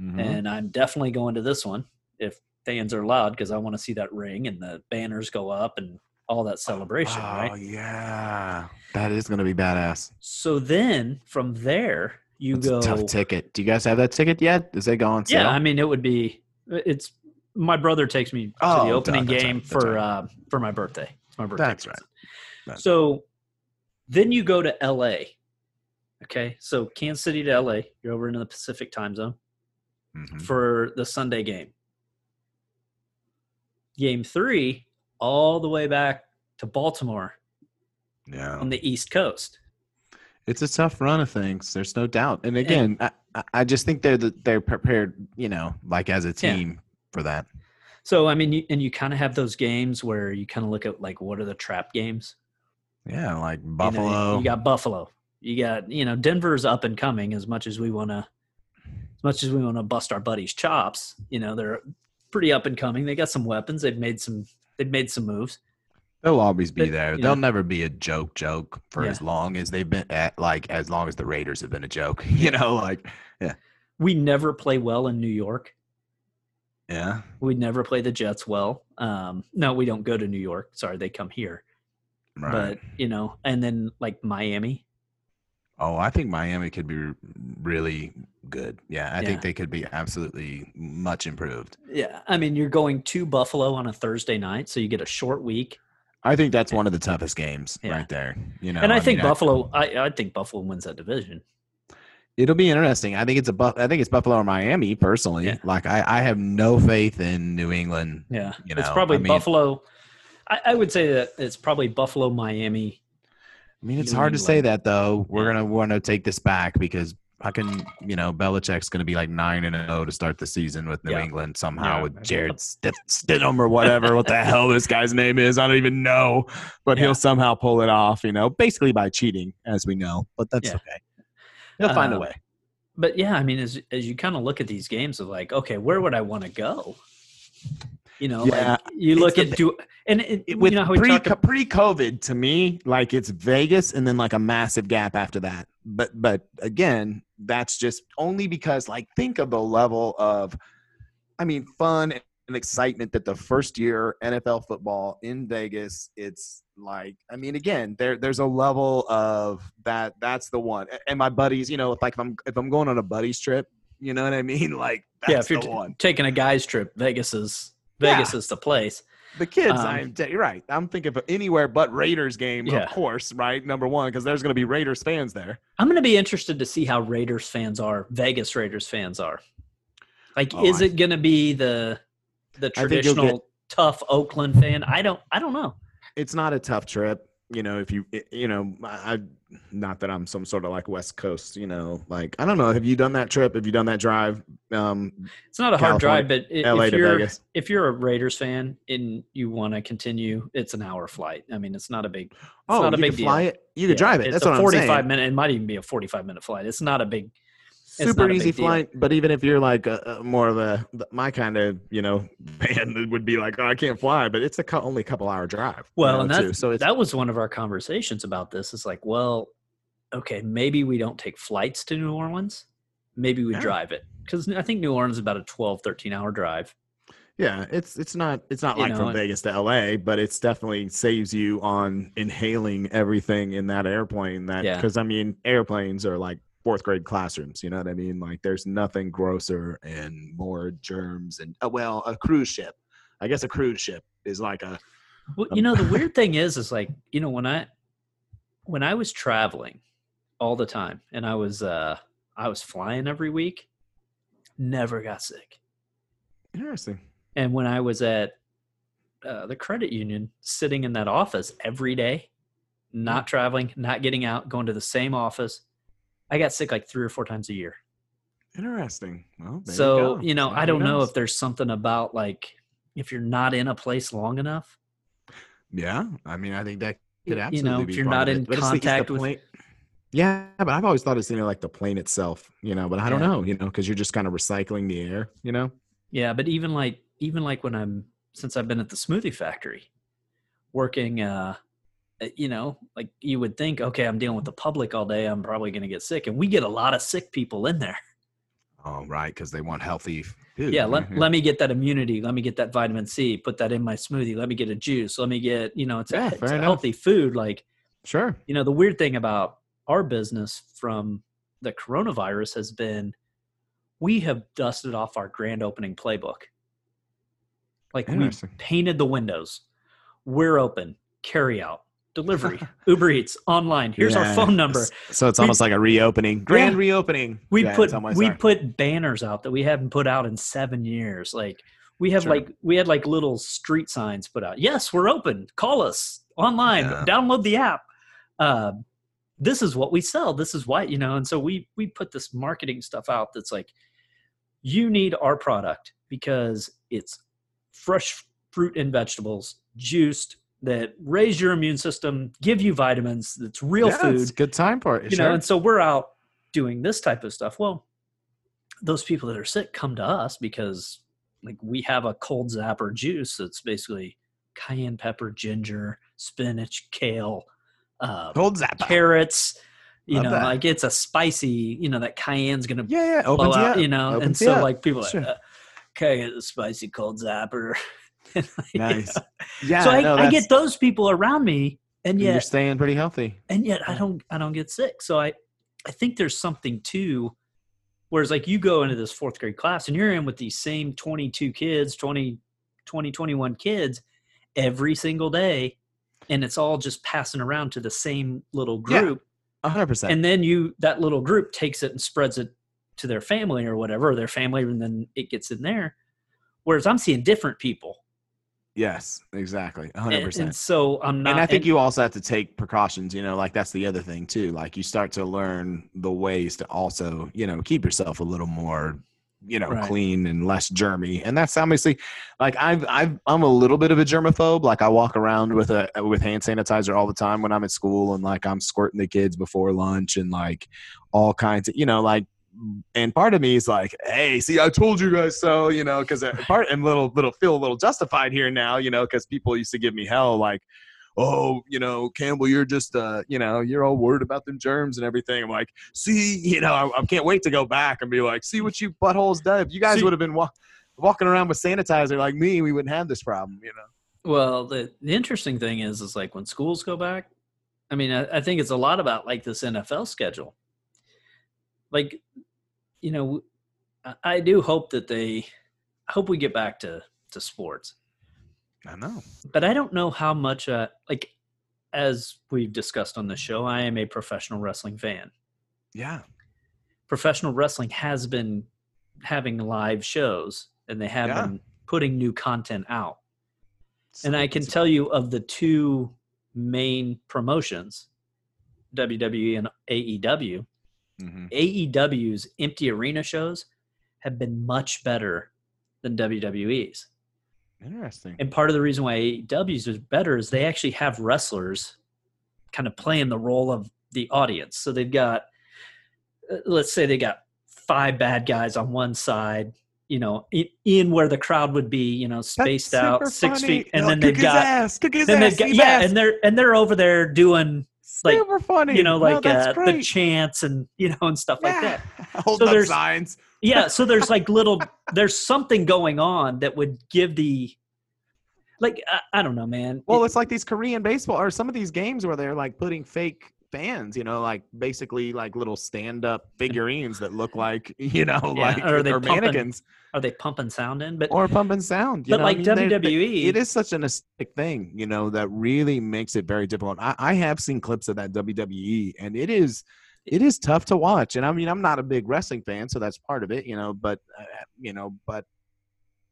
Speaker 2: Mhm.
Speaker 1: and I'm definitely going to this one if fans are allowed because I want to see that ring and the banners go up and all that celebration,
Speaker 2: Oh
Speaker 1: right?
Speaker 2: yeah, that is going to be badass.
Speaker 1: So then from there you
Speaker 2: It's
Speaker 1: go.
Speaker 2: a tough ticket. Do you guys have that ticket yet? Is it go on sale?
Speaker 1: Yeah, I mean it would be. It's my brother takes me to
Speaker 2: Oh,
Speaker 1: the opening
Speaker 2: that's
Speaker 1: game
Speaker 2: that's
Speaker 1: for uh, for my birthday. It's my birthday.
Speaker 2: That's
Speaker 1: present.
Speaker 2: That's-
Speaker 1: So then you go to L.A. Okay, so Kansas City to L.A. You're over into the Pacific time zone
Speaker 2: Mhm.
Speaker 1: for the Sunday game. Game three, all the way back to Baltimore
Speaker 2: Yeah,
Speaker 1: on the East Coast.
Speaker 2: it's a tough run of things. There's no doubt. And again, I, I- I just think they're the, they're prepared. You know, like as a
Speaker 1: Yeah.
Speaker 2: team for that.
Speaker 1: So I mean, you, and you kind of have those games where you kind of look at like what are the trap games?
Speaker 2: Yeah, like
Speaker 1: You know,
Speaker 2: Buffalo.
Speaker 1: You, got Buffalo. You got you know Denver's up and coming as much as we want to, as much as we want to bust our buddies' chops. You know they're pretty up and coming. They got some weapons. They've made some. They've made some moves.
Speaker 2: They'll always be
Speaker 1: But,
Speaker 2: there. They'll
Speaker 1: know-
Speaker 2: never be a joke joke for
Speaker 1: Yeah.
Speaker 2: as long as they've been at like as long as the Raiders have been a joke. You know, like yeah.
Speaker 1: We never play well in New York.
Speaker 2: Yeah.
Speaker 1: We never play the Jets well. Um, no, we don't go to New York. Sorry, they come here.
Speaker 2: Right.
Speaker 1: But you know, and then like Miami.
Speaker 2: oh, I think Miami could be really good. Yeah, I
Speaker 1: Yeah.
Speaker 2: think they could be absolutely much improved.
Speaker 1: Yeah, I mean, you're going to Buffalo on a Thursday night, so you get a short week.
Speaker 2: I think that's one of the toughest games
Speaker 1: Yeah.
Speaker 2: right there. You know,
Speaker 1: and I, think
Speaker 2: mean,
Speaker 1: Buffalo. I, I think Buffalo wins that division.
Speaker 2: It'll be interesting. I think it's a buff. I think it's Buffalo or Miami personally.
Speaker 1: Yeah.
Speaker 2: Like I, I have no faith in New England.
Speaker 1: Yeah,
Speaker 2: You
Speaker 1: it's probably
Speaker 2: I mean-
Speaker 1: Buffalo. I, I would say that it's probably Buffalo, Miami.
Speaker 2: I mean, it's
Speaker 1: New
Speaker 2: hard to say that though. We're gonna want to take this back because I can, you know, Belichick's gonna be like nine and zero to start the season with New
Speaker 1: Yeah.
Speaker 2: England somehow
Speaker 1: Yeah.
Speaker 2: with Jarrett St- Stidham or whatever. what the hell this guy's name is? I don't even know, but
Speaker 1: Yeah.
Speaker 2: he'll somehow pull it off. You know, basically by cheating, as we know. But that's okay. He'll find a
Speaker 1: Um,
Speaker 2: way.
Speaker 1: But yeah, I mean, as as you kind of look at these games of like, okay, where would I want to go? You know,
Speaker 2: Yeah,
Speaker 1: like you look at do and it,
Speaker 2: It- with
Speaker 1: you know how
Speaker 2: pre pre COVID to me, like it's Vegas and then like a massive gap after that. But but again, that's just only because like think of the level of, I mean, fun and excitement that the first year NFL football in Vegas. It's like I mean, again, there there's a level of that. That's the one. And my buddies, you know, if like if I'm if I'm going on a buddies trip, you know what I mean? Like that's
Speaker 1: yeah, if you're
Speaker 2: the
Speaker 1: t-
Speaker 2: one.
Speaker 1: taking a guy's trip, Vegas is
Speaker 2: Yeah.
Speaker 1: Vegas is the place.
Speaker 2: The kids,
Speaker 1: Um,
Speaker 2: I'm t- right. I'm thinking of anywhere but Raiders game,
Speaker 1: Yeah.
Speaker 2: of course, right? Number one, because there's going to be Raiders fans there.
Speaker 1: I'm going to be interested to see how Raiders fans are, Vegas Raiders fans are. Like,
Speaker 2: Oh,
Speaker 1: is
Speaker 2: I-
Speaker 1: it going to be the the
Speaker 2: I think you'll
Speaker 1: traditional tough Oakland fan? I don't. I don't know.
Speaker 2: It's not a tough trip. you know, if you, you know, I, not that I'm some sort of like West Coast, you know, like I don't know. Have you done that trip? Have you done that drive? Um,
Speaker 1: It's not a hard drive, but i-
Speaker 2: LA
Speaker 1: if you're
Speaker 2: Vegas.
Speaker 1: if you're a Raiders fan and you want to continue, it's an hour flight. I mean, it's not a big. It's
Speaker 2: oh,
Speaker 1: not a
Speaker 2: you
Speaker 1: big
Speaker 2: could fly
Speaker 1: deal.
Speaker 2: it. You could
Speaker 1: Yeah,
Speaker 2: drive it.
Speaker 1: It's
Speaker 2: That's
Speaker 1: a
Speaker 2: what I'm
Speaker 1: 45
Speaker 2: saying.
Speaker 1: minute. It might even be a 45 minute flight. It's not a big.
Speaker 2: Super easy
Speaker 1: big deal.
Speaker 2: flight but even if you're like a, a more of a my kind of you know fan that would be like oh i can't fly but it's a cou- only a couple hour drive you
Speaker 1: Well,
Speaker 2: know,
Speaker 1: and
Speaker 2: too. so
Speaker 1: that was one of our conversations about this. It's like, well, okay, maybe we don't take flights to New Orleans. Maybe we
Speaker 2: Yeah.
Speaker 1: drive it because I think New Orleans is about a 12, 13 hour drive.
Speaker 2: yeah it's it's not it's not
Speaker 1: You
Speaker 2: like
Speaker 1: know,
Speaker 2: from vegas to la but it's definitely saves you on inhaling everything in that airplane that
Speaker 1: Yeah.
Speaker 2: because i mean airplanes are like fourth grade classrooms you know what i mean? Like there's nothing grosser and more germs and uh, well a cruise ship. I guess a cruise ship is like a
Speaker 1: Well,
Speaker 2: Um,
Speaker 1: you know, the weird thing is, is like, you know, when I, when I was traveling all the time and I was, uh, I was flying every week, never got sick.
Speaker 2: interesting.
Speaker 1: And when I was at uh, the credit union, sitting in that office every day, not traveling, not getting out, going to the same office, I got sick like three or four times a year.
Speaker 2: interesting well
Speaker 1: so,
Speaker 2: go.
Speaker 1: you, know,
Speaker 2: Yeah,
Speaker 1: I don't know if there's something about like if you're not in a place long enough,
Speaker 2: Yeah, I mean, I think that could
Speaker 1: you know, if you're not in
Speaker 2: it. But the- the
Speaker 1: contact with,
Speaker 2: plane- Yeah, but I've always thought it's you know like the plane itself, you know. But I don't
Speaker 1: Yeah.
Speaker 2: know, you know, because you're just kind of recycling the air, you know.
Speaker 1: Yeah, but even like even like when I'm since I've been at the smoothie factory working uh, Uh, you know, like you would think, okay, I'm dealing with the public all day, I'm probably going to get sick and we get a lot of sick people in there.
Speaker 2: Oh, right, because they want healthy food.
Speaker 1: Yeah, let, let me get that immunity, let me get that vitamin C, put that in my smoothie, let me get a juice, let me get, you know, it's,
Speaker 2: Yeah,
Speaker 1: a, it's a healthy food like,
Speaker 2: sure.
Speaker 1: you know, the weird thing about our business from the coronavirus has been we have dusted off our grand opening playbook. Like we painted the windows. We're open. Carry out, delivery, Uber Eats, online. Here's our phone number.
Speaker 2: So it's
Speaker 1: We-
Speaker 2: almost like a reopening, grand
Speaker 1: Yeah.
Speaker 2: reopening.
Speaker 1: We
Speaker 2: Yeah,
Speaker 1: put we
Speaker 2: like-
Speaker 1: put banners out that we haven't put out in seven years. Like we have
Speaker 2: Sure.
Speaker 1: like we had like little street signs put out. Yes, we're open. Call us online.
Speaker 2: Yeah.
Speaker 1: Download the app. Uh, this is what we sell. This is what you know. And so we we put this marketing stuff out that's like, you need our product because it's fresh fruit and vegetables, juiced that raise your immune system, give you vitamins. That's real
Speaker 2: Yeah,
Speaker 1: food
Speaker 2: It's a good time for it.
Speaker 1: you
Speaker 2: sure.
Speaker 1: know and so we're out doing this type of stuff well those people that are sick come to us because like we have a cold zapper juice that's basically cayenne pepper ginger spinach kale uh,
Speaker 2: Cold Zappa.
Speaker 1: carrots you
Speaker 2: Love
Speaker 1: know
Speaker 2: that.
Speaker 1: like it's a spicy you know that cayenne's gonna
Speaker 2: Yeah, yeah.
Speaker 1: blow
Speaker 2: Opens you
Speaker 1: you know and
Speaker 2: Opens you
Speaker 1: so
Speaker 2: up.
Speaker 1: like people are
Speaker 2: Sure.
Speaker 1: like uh, can I get a spicy cold zapper
Speaker 2: Nice. Yeah.
Speaker 1: so I,
Speaker 2: no,
Speaker 1: I get those people around me and yet You're
Speaker 2: staying pretty healthy.
Speaker 1: and yet I don't I don't get sick. So I I think there's something to whereas like you go into this fourth grade class and you're in with these same 22 kids, 20 20 21 kids every single day and it's all just passing around to the same little
Speaker 2: Yeah.
Speaker 1: group
Speaker 2: hundred percent.
Speaker 1: and then you that little group takes it and spreads it to their family or whatever, or their family and then it gets in there. Whereas I'm seeing different people.
Speaker 2: Yes, exactly. hundred
Speaker 1: And,
Speaker 2: percent.
Speaker 1: and so I'm not
Speaker 2: and I think you also have to take precautions, you know, like that's the other thing too. Like you start to learn the ways to also, you know, keep yourself a little more, you know,
Speaker 1: Right.
Speaker 2: clean and less germy. And that's obviously like I've I've I'm a little bit of a germaphobe. Like I walk around with a uh, with hand sanitizer all the time when I'm at school and like I'm squirting the kids before lunch and like all kinds of, you know, like and part of me is like, hey, see, I told you guys so, you know, because part and little little feel a little justified here now, you know, because people used to give me hell, like, oh, you know, Campbell, you're just, uh, you know, you're all worried about them germs and everything. I'm like, see, you know, I, I can't wait to go back and be like, see what you buttholes done. If you guys would have been wa- walking around with sanitizer like me, we wouldn't have this problem, you know.
Speaker 1: Well, the, the interesting thing is, is like when schools go back, I mean, I, I think it's a lot about like this NFL schedule. Like, you know, I, do hope that they, I hope we get back to to sports,
Speaker 2: I know.
Speaker 1: but I don't know how much. Uh, like, as we've discussed on the show, I am a professional wrestling fan.
Speaker 2: Yeah.
Speaker 1: Professional wrestling has been having live shows, and they have
Speaker 2: Yeah.
Speaker 1: been putting new content out. and I can
Speaker 2: It's-
Speaker 1: tell you of the two main promotions, WWE and AEW,
Speaker 2: hmm
Speaker 1: AEW's empty arena shows have been much better than WWE's.
Speaker 2: Interesting.
Speaker 1: And part of the reason why AEW's is better is they actually have wrestlers kind of playing the role of the audience. So they've got, uh, let's say they got five bad guys on one side, you know, in, where the crowd would be, you know, spaced out six
Speaker 2: funny.
Speaker 1: feet, and
Speaker 2: Oh,
Speaker 1: then they've got,
Speaker 2: ass.
Speaker 1: Then
Speaker 2: ass.
Speaker 1: they've got, yeah,
Speaker 2: ass.
Speaker 1: and they're and they're over there doing like,
Speaker 2: super funny.
Speaker 1: you know, like
Speaker 2: that's
Speaker 1: uh, the chants and you know and stuff like that.
Speaker 2: Hold
Speaker 1: So
Speaker 2: up signs.
Speaker 1: yeah so there's like little there's something going on that would give the like i, I don't know man
Speaker 2: Well,
Speaker 1: It-
Speaker 2: it's like these Korean baseball or some of these games where they're like putting fake fans, you know, like basically like little stand-up figurines that look like, you know,
Speaker 1: Yeah,
Speaker 2: like
Speaker 1: or
Speaker 2: or,
Speaker 1: they pumping-
Speaker 2: mannequins
Speaker 1: are they pumping sound in but
Speaker 2: or pumping sound. You
Speaker 1: but
Speaker 2: know,
Speaker 1: like
Speaker 2: I mean, they're- they-
Speaker 1: wwe
Speaker 2: it is such an aesthetic thing, you know, that really makes it very difficult. I, I have seen clips of that WWE, and it is it is tough to watch. And I mean, I'm not a big wrestling fan, so that's part of it, you know. But uh, you know, but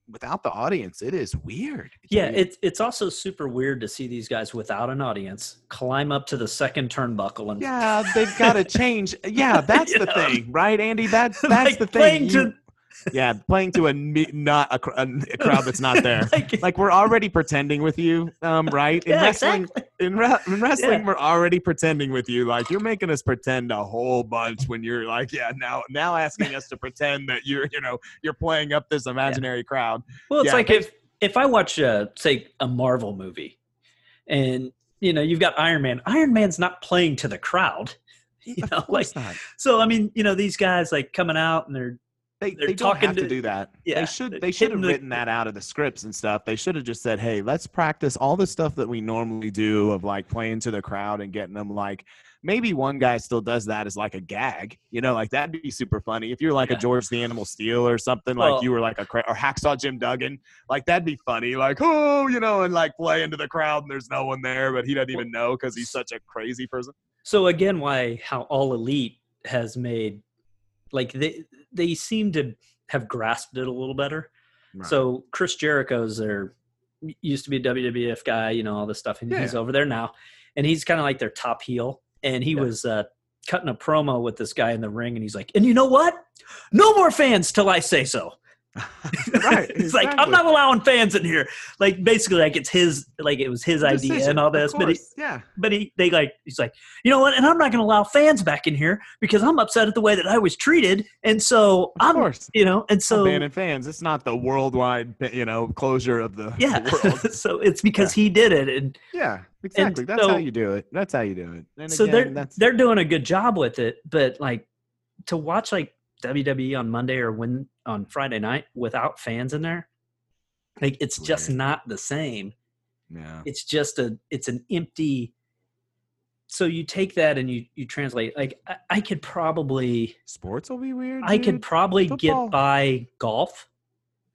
Speaker 2: without the audience, it is weird. It's
Speaker 1: yeah
Speaker 2: weird.
Speaker 1: it's it's also super weird to see these guys without an audience climb up to the second turnbuckle and
Speaker 2: Yeah, they've got to change. Yeah, that's the
Speaker 1: know?
Speaker 2: thing, right, Andy? That's that's
Speaker 1: like
Speaker 2: the
Speaker 1: playing
Speaker 2: thing.
Speaker 1: to
Speaker 2: You- yeah, playing to a not a, a crowd that's not there.
Speaker 1: like,
Speaker 2: Like we're already pretending with you, um, right? In
Speaker 1: yeah,
Speaker 2: wrestling,
Speaker 1: exactly.
Speaker 2: in, re- in wrestling,
Speaker 1: Yeah.
Speaker 2: we're already pretending with you. Like you're making us pretend a whole bunch when you're like, yeah, now now asking us to pretend that you're, you know, you're playing up this imaginary crowd.
Speaker 1: Well, it's
Speaker 2: Yeah,
Speaker 1: like if if I watch, uh, say, a Marvel movie, and you know you've got Iron Man. Iron Man's not playing to the crowd, you know. Like,
Speaker 2: not.
Speaker 1: so I mean, you know, these guys like coming out and they're
Speaker 2: They,
Speaker 1: they're
Speaker 2: they don't have to,
Speaker 1: to-
Speaker 2: do that.
Speaker 1: yeah,
Speaker 2: they should
Speaker 1: they're
Speaker 2: should have
Speaker 1: the-
Speaker 2: written that out of the scripts and stuff. They should have just said, "Hey, let's practice all the stuff that we normally do of like playing to the crowd and getting them like maybe one guy still does that as like a gag, you know, like that'd be super funny. If you're like
Speaker 1: Yeah.
Speaker 2: a George the Animal Steele or something,
Speaker 1: Well-
Speaker 2: like you were like a cra- or Hacksaw Jim Duggan, like that'd be funny. Like oh, you know, and like play into the crowd and there's no one there, but he doesn't even know because he's such a crazy person.
Speaker 1: so again why how All Elite has made like they they seem to have grasped it a little better. So Chris Jericho's their used to be a WWF guy, you know, all this stuff, and he's over there now, and he's kind of like their top heel. And he
Speaker 2: Yeah.
Speaker 1: was uh, cutting a promo with this guy in the ring, and he's like, "And you know what? No more fans till I say so."
Speaker 2: right,
Speaker 1: it's like I'm not allowing fans in here. Like basically, like it's his, like it was his idea and all this, but he,
Speaker 2: yeah.
Speaker 1: but he they like he's like you know what and i'm not going to allow fans back in here because i'm upset at the way that i was treated and so
Speaker 2: Of
Speaker 1: i'm
Speaker 2: course.
Speaker 1: you know and
Speaker 2: So, banning fans. It's not the worldwide, you know, closure of the
Speaker 1: yeah
Speaker 2: world.
Speaker 1: so it's because he did it and
Speaker 2: Yeah, exactly. That's
Speaker 1: so-
Speaker 2: how you do it. That's how you do it. And
Speaker 1: so
Speaker 2: again,
Speaker 1: they're they're doing a good job with it but like to watch like wwe on monday or when on friday night without fans in there like it's just
Speaker 2: Weird.
Speaker 1: not the same
Speaker 2: yeah.
Speaker 1: it's just a it's an empty so you take that and you you translate like i, I could probably
Speaker 2: Sports will be weird.
Speaker 1: I could probably
Speaker 2: Football.
Speaker 1: get by golf.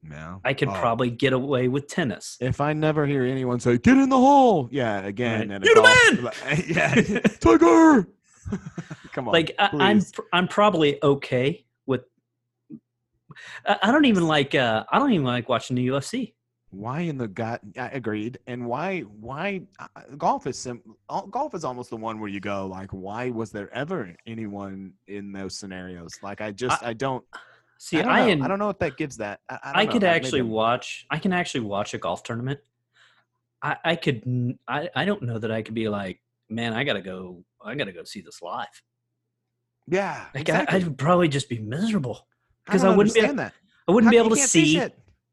Speaker 2: No.
Speaker 1: I could
Speaker 2: Oh.
Speaker 1: probably get away with tennis.
Speaker 2: If I never hear anyone say "Get in the hole," yeah, again,
Speaker 1: Right.
Speaker 2: and a
Speaker 1: You're the man!
Speaker 2: yeah, Tiger. Come on,
Speaker 1: Like I, I'm, I'm probably okay. I, I don't even like. Uh, I don't even like watching the UFC.
Speaker 2: why in the god? I agreed. And why? Why uh, golf is sim- golf is almost the one where you go like, why was there ever anyone in those scenarios? Like, I just I, don't.
Speaker 1: See,
Speaker 2: I don't,
Speaker 1: I, en-
Speaker 2: I don't know if that gives that. I, I,
Speaker 1: I could actually watch. I can actually watch a golf tournament. I, I could. I, I don't know that I could be like, man, I gotta go. I gotta go see this live.
Speaker 2: Yeah,
Speaker 1: Like
Speaker 2: exactly.
Speaker 1: I, I would probably just be miserable. 'Cause
Speaker 2: don't
Speaker 1: I wouldn't be-
Speaker 2: that.
Speaker 1: I wouldn't
Speaker 2: How-
Speaker 1: be able to see.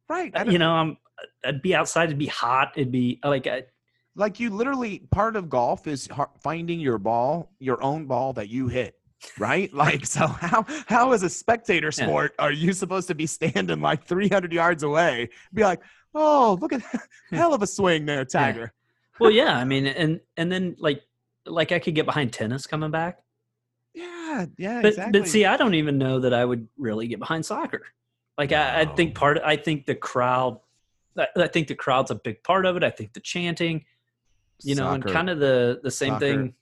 Speaker 2: Right. I
Speaker 1: you know, I'm. I'd be outside. It'd be hot. It'd be like. I,
Speaker 2: like you literally part of golf is finding your ball, your own ball that you hit. Right? like so how how is a spectator
Speaker 1: Yeah.
Speaker 2: sport are you supposed to be standing like 300 yards away be like, "Oh, look at hell of a swing there, Tiger."
Speaker 1: well yeah i mean and and then like like i could get behind tennis coming back
Speaker 2: Yeah, yeah,
Speaker 1: but
Speaker 2: exactly.
Speaker 1: but see i don't even know that i would really get behind soccer like I, I think
Speaker 2: No.
Speaker 1: part i think the crowd I, I think the crowd's a big part of it i think the chanting you know and kind of the the same
Speaker 2: soccer,
Speaker 1: thing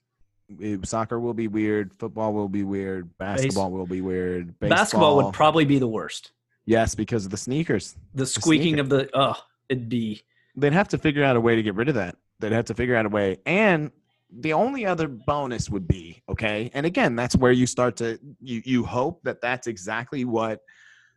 Speaker 2: eh, Soccer will be weird. Football will be weird. Basketball will be weird. Baseball,
Speaker 1: basketball would probably be the worst
Speaker 2: yes, because of the sneakers.
Speaker 1: the squeaking
Speaker 2: sneaker.
Speaker 1: of the oh it'd be
Speaker 2: They'd have to figure out a way to get rid of that. They'd have to figure out a way. And the only other bonus would be okay. And again, that's where you start to you you hope that that's exactly what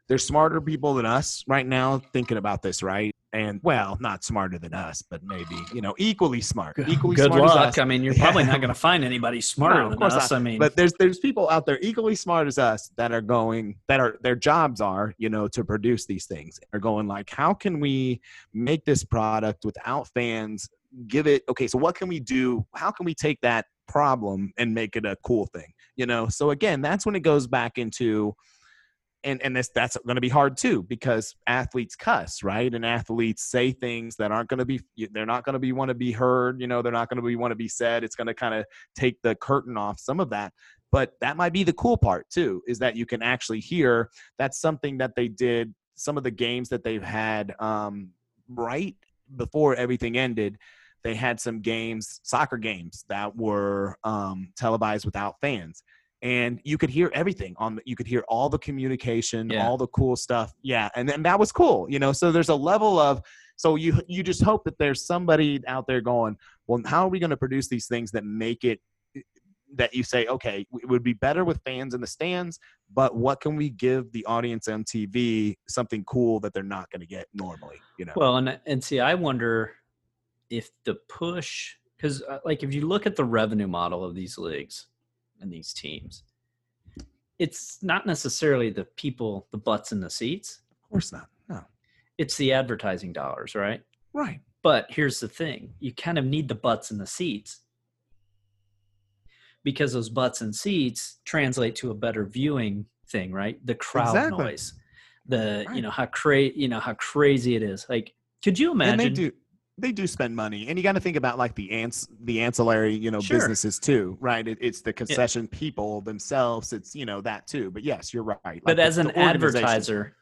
Speaker 2: there's smarter people than us right now thinking about this, right? And well, not smarter than us, but maybe you know equally smart. Equally
Speaker 1: Good
Speaker 2: smart
Speaker 1: luck.
Speaker 2: as us.
Speaker 1: I mean, you're probably not going to find anybody smarter
Speaker 2: No, of
Speaker 1: than us.
Speaker 2: not.
Speaker 1: I mean,
Speaker 2: but there's there's people out there equally smart as us that are going that are their jobs are you know to produce these things are going like how can we make this product without fans give it okay so what can we do? How can we take that problem and make it a cool thing? You know so again that's when it goes back into and and this that's going to be hard too because athletes cuss right? And athletes say things that aren't going to be they're not going to be want to be heard you know they're not going to be want to be said. It's going to kind of take the curtain off some of that. But that might be the cool part too is that you can actually hear that's something that they did some of the games that they've had um, right before everything ended they had some games soccer games that were um, televised without fans. And you could hear everything on the, you could hear all the communication
Speaker 1: Yeah.
Speaker 2: all the cool stuff. Yeah and then that was cool you know? So there's a level of so you you just hope that there's somebody out there going well how are we going to produce these things that make it that you say okay it would be better with fans in the stands but what can we give the audience on tv something cool that they're not going to get normally you know?
Speaker 1: Well, and and see, I wonder if the push, because uh, like if you look at the revenue model of these leagues and these teams, it's not necessarily the people, the butts in the seats.
Speaker 2: of course not no
Speaker 1: It's the advertising dollars, right?
Speaker 2: right
Speaker 1: But here's the thing: you kind of need the butts in the seats because those butts and seats translate to a better viewing thing, right? The crowd
Speaker 2: Exactly.
Speaker 1: noise, the you know how crazy you know how crazy it is. Like, could you imagine?
Speaker 2: They do spend money and you got to think about like the ants the ancillary you know
Speaker 1: Sure.
Speaker 2: businesses too right? It, it's the concession people themselves it's you know that too but yes you're right Like,
Speaker 1: but as an advertiser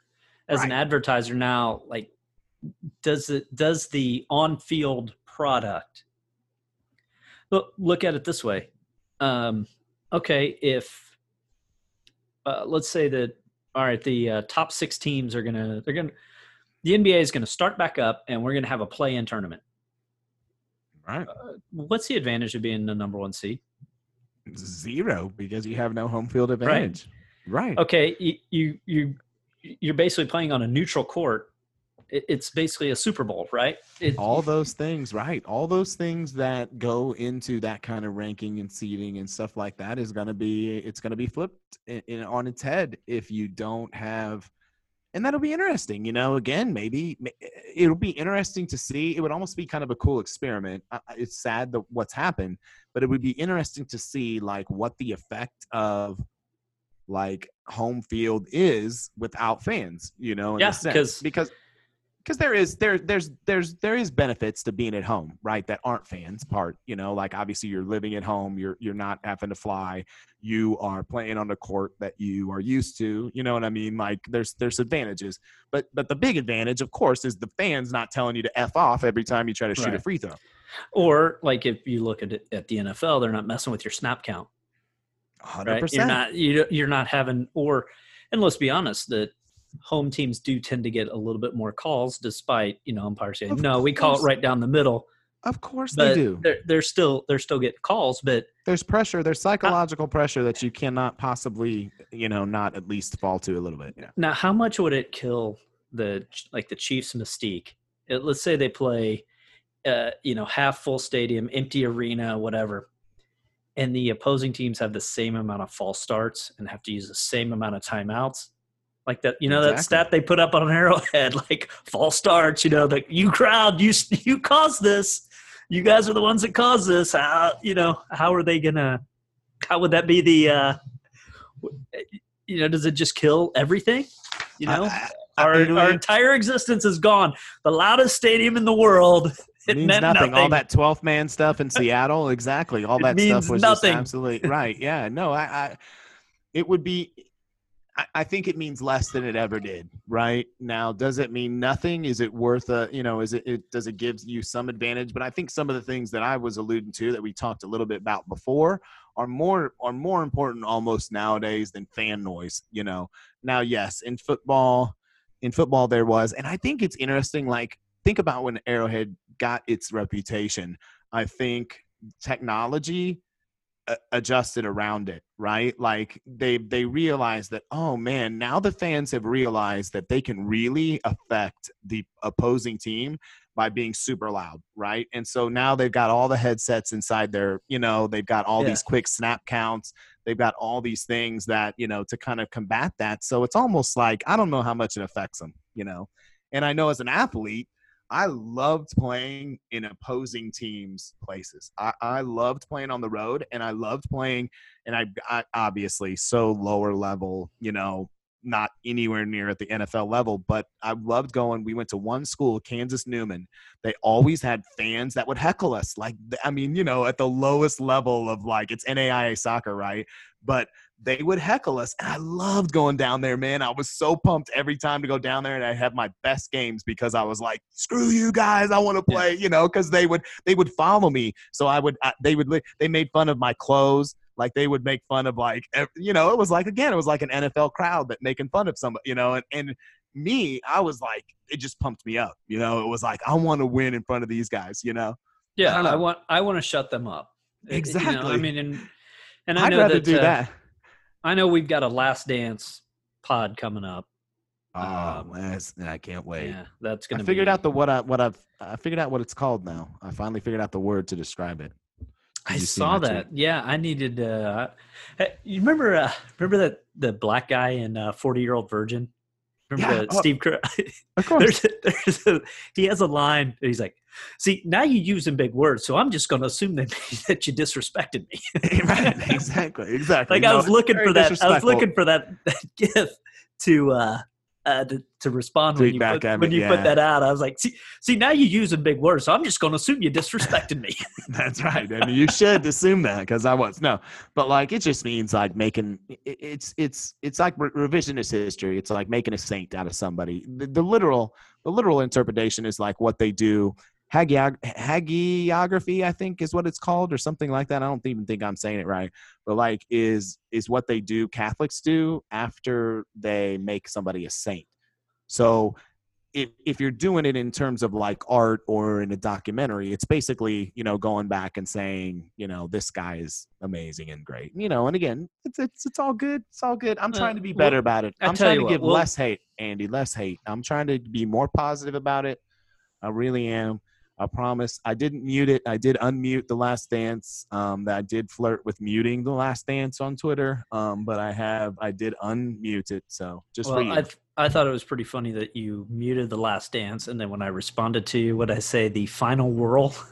Speaker 1: as an advertiser now like does it does the on-field product look look at it this way um okay if uh, let's say that all right the uh, top six teams are gonna they're gonna the nba is gonna start back up and we're gonna have a play-in tournament.
Speaker 2: Right.
Speaker 1: Uh, what's the advantage of being the number one seed?
Speaker 2: Zero because you have no home field advantage. Right, right.
Speaker 1: okay you you, you you're basically playing on a neutral court. It's basically a super bowl right? It,
Speaker 2: all those things right. All those things that go into that kind of ranking and seating and stuff like that is going to be it's going to be flipped in, in, on its head if you don't have and that'll be interesting you know again maybe eh, eh, it'll be interesting to see it would almost be kind of a cool experiment it's sad that what's happened but it would be interesting to see like what the effect of like home field is without fans you know in a
Speaker 1: Yeah,
Speaker 2: sense.
Speaker 1: 'cause-
Speaker 2: because because there is there there's there's there is benefits to being at home right that aren't fans part you know like obviously you're living at home you're you're not having to fly you are playing on a court that you are used to you know what i mean? Like there's there's advantages. But but the big advantage of course is the fans not telling you to f off every time you try to shoot a free throw.
Speaker 1: Or like if you look at it at the nfl they're not messing with your snap count.
Speaker 2: 100%
Speaker 1: right? You're not you, you're not having or and let's be honest that home teams do tend to get a little bit more calls despite you know umpires saying
Speaker 2: Of
Speaker 1: no we call it right down the middle
Speaker 2: of course
Speaker 1: but
Speaker 2: they do
Speaker 1: they're, they're still they're still getting calls but
Speaker 2: there's pressure there's psychological pressure that you cannot possibly you know not at least fall to a little bit yeah
Speaker 1: Now, how much would it kill the like the Chiefs' mystique? Uh, let's say they play, uh, you know, half full stadium, empty arena, whatever, and the opposing teams have the same amount of false starts and have to use the same amount of timeouts. Like that, you know, that stat they put up on Arrowhead, like false starts. You know, that you crowd, you you caused this. You guys are the ones that caused this. How you know? How are they gonna? How would that be the? uh you know, does it just kill everything? You know,
Speaker 2: I- I-
Speaker 1: our,
Speaker 2: it-
Speaker 1: our entire existence is gone. The loudest stadium in the world. It
Speaker 2: means
Speaker 1: meant
Speaker 2: nothing.
Speaker 1: nothing.
Speaker 2: All that 12th man stuff in Seattle, exactly. All that stuff was
Speaker 1: nothing.
Speaker 2: just absolutely right. Yeah, no, I, I it would be. I, think it means less than it ever did. Right now, does it mean nothing? Is it worth a? You know, is it, it does it give you some advantage? But I think some of the things that I was alluding to that we talked a little bit about before are more are more important almost nowadays than fan noise. You know, now yes, in football, in football there was, and I think it's interesting. Like think about when Arrowhead got its reputation, I think technology adjusted around it right? Like they they realize that oh man now the fans have realized that they can really affect the opposing team by being super loud right? And so now they've got all the headsets inside their you know they've got all
Speaker 1: Yeah.
Speaker 2: these quick snap counts. They've got all these things that you know to kind of combat that. So it's almost like i don't know how much it affects them you know? And i know as an athlete I loved playing in opposing teams' places. I, I loved playing on the road, and I loved playing, and I, I obviously so lower level, you know, not anywhere near at the NFL level, but I loved going. We went to one school, Kansas Newman. They always had fans that would heckle us. Like, I mean, you know, at the lowest level of like, it's NAIA soccer, right? But they would heckle us. And I loved going down there, man. I was so pumped every time to go down there and I have my best games because I was like, screw you guys. I want to
Speaker 1: Yeah.
Speaker 2: play, you know, because they would they would follow me. So I would I, they would they made fun of my clothes. Like they would make fun of like you know, it was like again, it was like an NFL crowd that making fun of somebody, you know, and, and me, I was like, it just pumped me up. You know, it was like I want to win in front of these guys, you know.
Speaker 1: Yeah,
Speaker 2: don't
Speaker 1: I, want I want to shut them up. It- you know, I mean, and and I
Speaker 2: I'd
Speaker 1: know
Speaker 2: rather
Speaker 1: that,
Speaker 2: do
Speaker 1: uh,
Speaker 2: that.
Speaker 1: I know we've got a Last Dance pod coming up.
Speaker 2: Oh,
Speaker 1: um,
Speaker 2: that's, I can't wait.
Speaker 1: Yeah, that's
Speaker 2: I
Speaker 1: gonna.
Speaker 2: I figured
Speaker 1: be,
Speaker 2: out the what I what I've I figured out what it's called now. I finally figured out the word to describe it.
Speaker 1: I
Speaker 2: Did you see
Speaker 1: saw
Speaker 2: my tweet?
Speaker 1: that. Yeah, I needed. Uh, hey, you remember? Uh, remember that the black guy in uh, Forty Year Old Virgin? Remember
Speaker 2: Yeah,
Speaker 1: the
Speaker 2: oh,
Speaker 1: Steve? Cur-
Speaker 2: Of course.
Speaker 1: there's a, there's a, he has a line. He's like, "See, now you're using big words, so I'm just going to assume that that you disrespected me."
Speaker 2: right. Exactly. Exactly.
Speaker 1: like I was looking for that. I was looking for that, that gif to uh, uh to, to respond when you put, when you
Speaker 2: yeah.
Speaker 1: put that out. I was like, "See, see, now you're using big words, so I'm just going to assume you disrespected me."
Speaker 2: That's right. I mean, you should assume that because I was no, but like it just means like making it's it's it's like re- revisionist history. It's like making a saint out of somebody. The, the literal the literal interpretation is like what they do. Hagiog- hagiography, I think, is what it's called, or something like that. I don't even think I'm saying it right, but like is is what they do. Catholics do after they make somebody a saint. So if if you're doing it in terms of like art or in a documentary, it's basically you know going back and saying you know this guy is amazing and great, you know. And again, it's it's it's all good. It's all good. I'm
Speaker 1: Uh,
Speaker 2: trying to be better about it. I'm trying to
Speaker 1: what,
Speaker 2: give
Speaker 1: we'll-
Speaker 2: less hate, Andy. Less hate. I'm trying to be more positive about it. I really am. I promise. I didn't mute it. I did unmute the last dance. Um, that I did flirt with muting the last dance on Twitter. Um, but I have I did unmute it. So just for you.
Speaker 1: I th- I thought it was pretty funny that you muted the last dance, and then when I responded to you, what I say, the final whirl.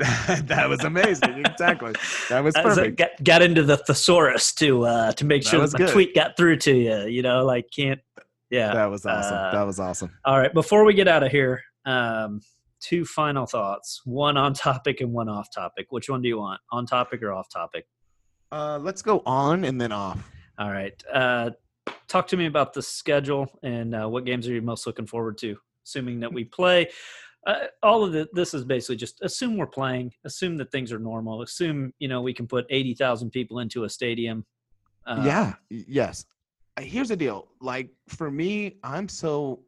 Speaker 2: that was amazing. Exactly. That was perfect.
Speaker 1: got, got into the thesaurus to uh, to make sure that,
Speaker 2: was
Speaker 1: my
Speaker 2: good.
Speaker 1: tweet got through to you. You know, like can't. Yeah.
Speaker 2: That was awesome.
Speaker 1: uh,
Speaker 2: that was awesome.
Speaker 1: All right. Before we get out of here, um, two final thoughts. One on topic and one off topic. Which one do you want? On topic or off topic?
Speaker 2: Uh, let's go on and then off.
Speaker 1: All right. Uh, talk to me about the schedule and uh, what games are you most looking forward to? Assuming that we play. Uh, all of the, this is basically just assume we're playing. Assume that things are normal. Assume you know we can put eighty thousand people into a stadium. Uh,
Speaker 2: yeah. Yes. Uh, Here's the deal. Like for me, I'm so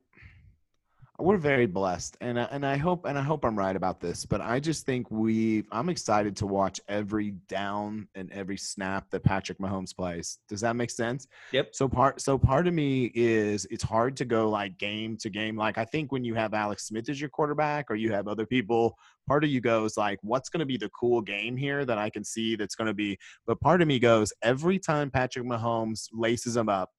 Speaker 2: we're very blessed, and I, and I hope and I hope I'm right about this. But I just think we. I'm excited to watch every down and every snap that Patrick Mahomes plays. Does that make sense?
Speaker 1: Yep.
Speaker 2: So part so part of me is it's hard to go like game to game. Like I think when you have Alex Smith as your quarterback or you have other people, part of you goes like, what's going to be the cool game here that I can see that's going to be. But part of me goes every time Patrick Mahomes laces them up.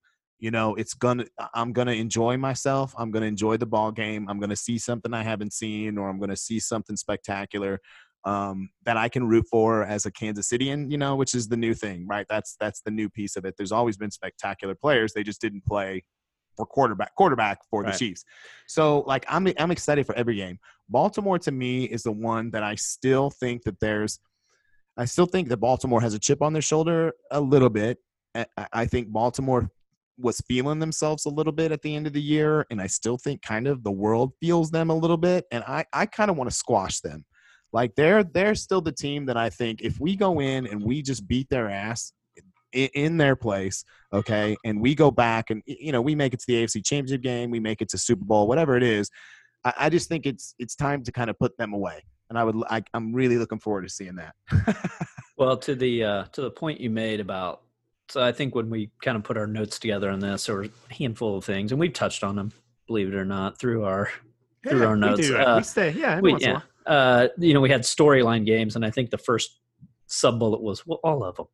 Speaker 2: You know, it's gonna. I'm gonna enjoy myself. I'm gonna enjoy the ball game. I'm gonna see something I haven't seen, or I'm gonna see something spectacular um, that I can root for as a Kansas Cityan, you know, which is the new thing, right? That's that's the new piece of it. There's always been spectacular players; they just didn't play for quarterback quarterback for
Speaker 1: Right.
Speaker 2: the Chiefs. So, like, I'm I'm excited for every game. Baltimore to me is the one that I still think that there's. I still think that Baltimore has a chip on their shoulder a little bit. I, think Baltimore was feeling themselves a little bit at the end of the year, and I still think kind of the world feels them a little bit, and I I kind of want to squash them. Like they're they're still the team that I think if we go in and we just beat their ass in, their place, okay, and we go back and you know we make it to the AFC Championship game, we make it to Super Bowl, whatever it is. I, I just think it's it's time to kind of put them away, and I would I, I'm really looking forward to seeing that.
Speaker 1: Well, to the uh, to the point you made about, so I think when we kind of put our notes together on this, there were a handful of things, and we've touched on them, believe it or not, through our through our notes.
Speaker 2: We.
Speaker 1: Uh,
Speaker 2: we stay, yeah,
Speaker 1: we,
Speaker 2: once in a
Speaker 1: yeah, uh, you know, we had storyline games, and I think the first sub bullet was well, all of them.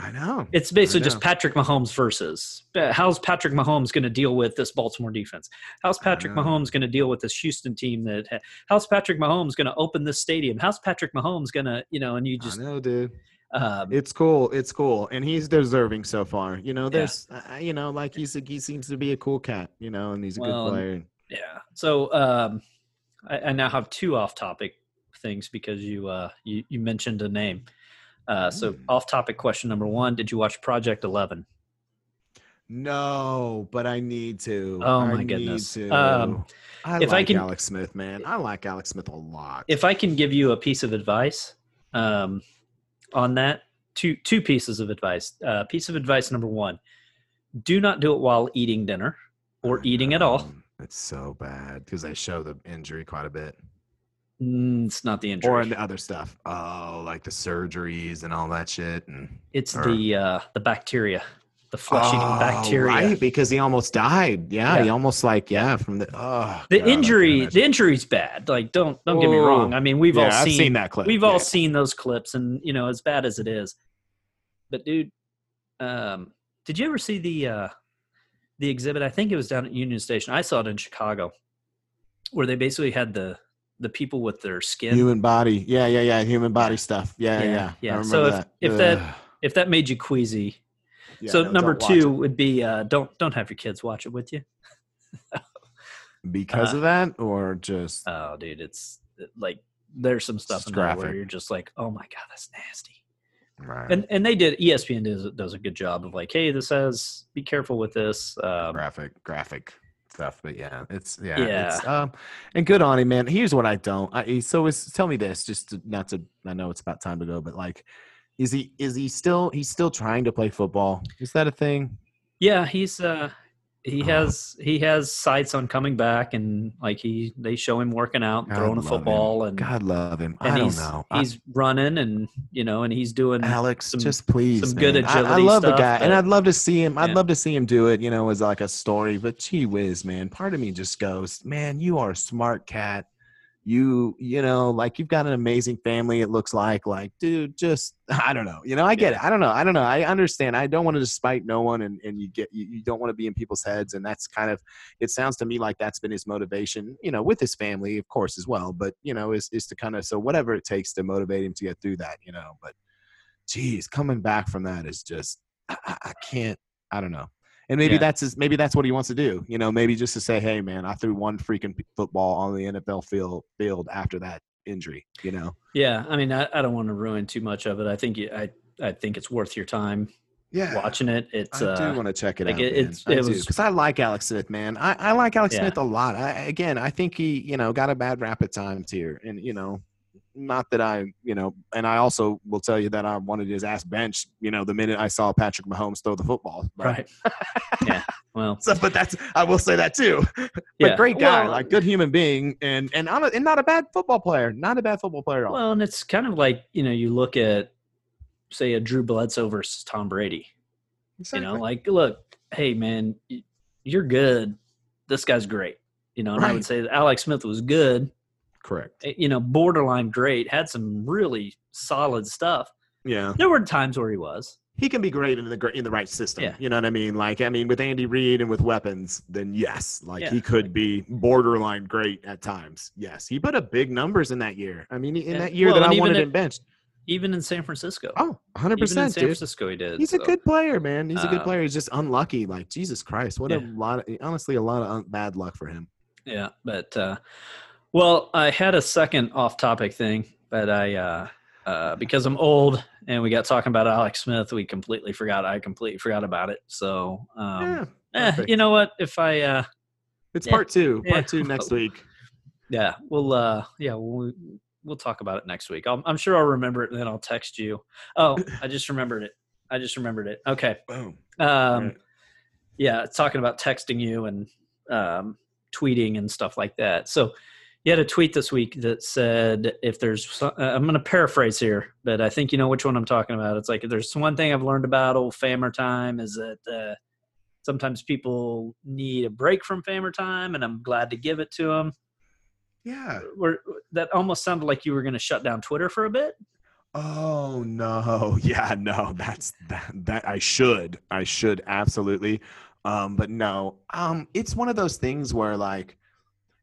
Speaker 2: I know.
Speaker 1: It's basically
Speaker 2: know.
Speaker 1: just Patrick Mahomes versus. How's Patrick Mahomes going to deal with this Baltimore defense? How's Patrick. Mahomes going to deal with this Houston team? That ha- how's Patrick Mahomes going to open this stadium? How's Patrick Mahomes going to you know? And you just
Speaker 2: I know, dude.
Speaker 1: Um,
Speaker 2: It's cool. It's cool, and he's deserving so far. You know, there's, uh, you know, like he's a, he seems to be a cool cat. You know, and he's a
Speaker 1: Well,
Speaker 2: good player.
Speaker 1: Yeah. So um, I, I now have two off-topic things because you uh, you, you mentioned a name. Uh, so
Speaker 2: Mm.
Speaker 1: off-topic question number one: Did you watch Project Eleven?
Speaker 2: No, but I need to.
Speaker 1: Oh,
Speaker 2: I
Speaker 1: my
Speaker 2: need
Speaker 1: goodness.
Speaker 2: to.
Speaker 1: Um,
Speaker 2: I
Speaker 1: if I can-
Speaker 2: Alex Smith, man. I like Alex Smith a lot.
Speaker 1: If I can give you a piece of advice um, on that, two two pieces of advice. Uh, piece of advice number one: Do not do it while eating dinner or eating at all.
Speaker 2: It's so bad because they show the injury quite a bit,
Speaker 1: Mm, it's not the injury.
Speaker 2: or the other stuff. Oh, like the surgeries and all that shit. And
Speaker 1: it's
Speaker 2: or-
Speaker 1: the uh, the bacteria, the flesh-eating
Speaker 2: Oh,
Speaker 1: bacteria.
Speaker 2: right? Because he almost died. Yeah,
Speaker 1: Yeah.
Speaker 2: he almost like yeah from the. Oh,
Speaker 1: the
Speaker 2: God, I
Speaker 1: injury the injury's bad like don't don't get me wrong
Speaker 2: Oh,
Speaker 1: i mean we've
Speaker 2: yeah,
Speaker 1: all seen,
Speaker 2: seen that clip.
Speaker 1: we've
Speaker 2: yeah.
Speaker 1: all seen those clips and you know as bad as it is but dude um did you ever see the uh the exhibit i think it was down at union station i saw it in chicago where they basically had the the people with their skin
Speaker 2: human body. Yeah, yeah, yeah. Human body stuff. Yeah,
Speaker 1: Yeah,
Speaker 2: yeah. yeah.
Speaker 1: So if- if that-
Speaker 2: Ugh.
Speaker 1: if that made you queasy
Speaker 2: Yeah,
Speaker 1: so
Speaker 2: no,
Speaker 1: number two would be uh don't don't have your kids watch it with you
Speaker 2: because
Speaker 1: uh,
Speaker 2: of that, or just
Speaker 1: oh dude it's like there's some stuff in there where you're just like oh my god that's nasty
Speaker 2: right,
Speaker 1: and and they did espn does does a good job of like hey this has be careful with this um,
Speaker 2: graphic, graphic stuff. But yeah, it's yeah,
Speaker 1: Yeah.
Speaker 2: It's, um, and good on him, man. Here's what I don't. I, so is tell me this, just to, not to. I know it's about time to go, but like, is he is he still he's still trying to play football? Is that a thing?
Speaker 1: yeah he's uh he
Speaker 2: Oh.
Speaker 1: has he has sights on coming back and like he they show him working out and
Speaker 2: God
Speaker 1: throwing a
Speaker 2: love him.
Speaker 1: football and
Speaker 2: God love him.
Speaker 1: and
Speaker 2: I don't
Speaker 1: he's
Speaker 2: know. I-
Speaker 1: he's running and you know and he's doing
Speaker 2: Alex,
Speaker 1: some-
Speaker 2: just please,
Speaker 1: some good
Speaker 2: man. I- I,
Speaker 1: agility
Speaker 2: love the
Speaker 1: stuff,
Speaker 2: guy, and I'd love to see him. I'd love to see him do it. You know, as like a story. But gee whiz, man, part of me just goes, man, you are a smart cat. You, you know, like you've got an amazing family. It looks like, like, dude, just I don't know. You know, I get it. I don't know. I don't know. I understand. I don't want to despite no one, and and you get you, you don't want to be in people's heads, and that's kind of. It sounds to me like that's been his motivation. You know, with his family, of course, as well. But you know, is is to kind of so whatever it takes to motivate him to get through that. You know, but geez, coming back from that is just I I can't. I don't know. And maybe
Speaker 1: Yeah.
Speaker 2: that's his, maybe that's what he wants to do. You know, maybe just to say, "Hey, man, I threw one freaking football on the NFL field field after that injury." You know.
Speaker 1: yeah i mean i, I don't want to ruin too much of it i think you, i i think it's worth your time
Speaker 2: Yeah.
Speaker 1: watching it it's
Speaker 2: I
Speaker 1: uh
Speaker 2: do want to check it
Speaker 1: like
Speaker 2: out.
Speaker 1: it- it's-
Speaker 2: I
Speaker 1: it was-
Speaker 2: because I like Alex Smith, man. I, I like Alex
Speaker 1: Yeah.
Speaker 2: Smith a lot. I, again, I think he, you know, got a bad rap at times here, and you know, not that I, you know, and I also will tell you that I wanted his ass benched. You know, the minute I saw Patrick Mahomes throw the football. But-
Speaker 1: right yeah well
Speaker 2: So, but that's I will say that too. but
Speaker 1: yeah
Speaker 2: great guy,
Speaker 1: Well,
Speaker 2: like good human being, and and on a, and not a bad football player. Not a bad football player at all.
Speaker 1: Well, and it's kind of like you know you look at say a Drew Bledsoe versus Tom Brady. Exactly. You know, like look, hey man, you're good. This guy's great. You know, and I would say that Alex Smith was good.
Speaker 2: Correct.
Speaker 1: eh, You know, borderline great. Had some really solid stuff.
Speaker 2: Yeah,
Speaker 1: There were times where he was.
Speaker 2: he can be great in the in the right system.
Speaker 1: Yeah.
Speaker 2: You know what I mean? Like I mean, with Andy Reid and with weapons, then yes, like
Speaker 1: Yeah,
Speaker 2: he could be borderline great at times. Yes, he put up big numbers in that year. I mean, in that year
Speaker 1: Well,
Speaker 2: that I wanted
Speaker 1: at-
Speaker 2: him benched.
Speaker 1: Even in San Francisco.
Speaker 2: Oh, 100
Speaker 1: even in San
Speaker 2: dude.
Speaker 1: Francisco, he did.
Speaker 2: He's a good player, man. He's a good
Speaker 1: Uh,
Speaker 2: player. He's just unlucky. Like Jesus Christ, what
Speaker 1: Yeah.
Speaker 2: a lot. Of, honestly, a lot of un- bad luck for him.
Speaker 1: Yeah, but uh, well, I had a second off-topic thing, but I uh, uh, because I'm old and we got talking about Alex Smith, we completely forgot. I completely forgot about it. So, um,
Speaker 2: yeah,
Speaker 1: eh, you know what? If I, uh,
Speaker 2: it's
Speaker 1: yeah,
Speaker 2: part two.
Speaker 1: yeah.
Speaker 2: Part two next week.
Speaker 1: yeah, we'll, uh, yeah, we'll, we'll talk about it next week. I'll, I'm sure I'll remember it, and then I'll text you. Oh, I just remembered it. I just remembered it. Okay.
Speaker 2: Boom.
Speaker 1: Um,
Speaker 2: Right.
Speaker 1: yeah, talking about texting you and um, tweeting and stuff like that. So you had a tweet this week that said, "If there's, uh, I'm going to paraphrase here, but I think you know which one I'm talking about. It's like if there's one thing I've learned about old Famer time is that uh, sometimes people need a break from Famer time, and I'm glad to give it to them."
Speaker 2: Yeah.
Speaker 1: Where that almost sounded like you were going to shut down Twitter for a bit.
Speaker 2: Oh no. Yeah, no. That's that that I should. I should absolutely. Um but no. Um it's one of those things where like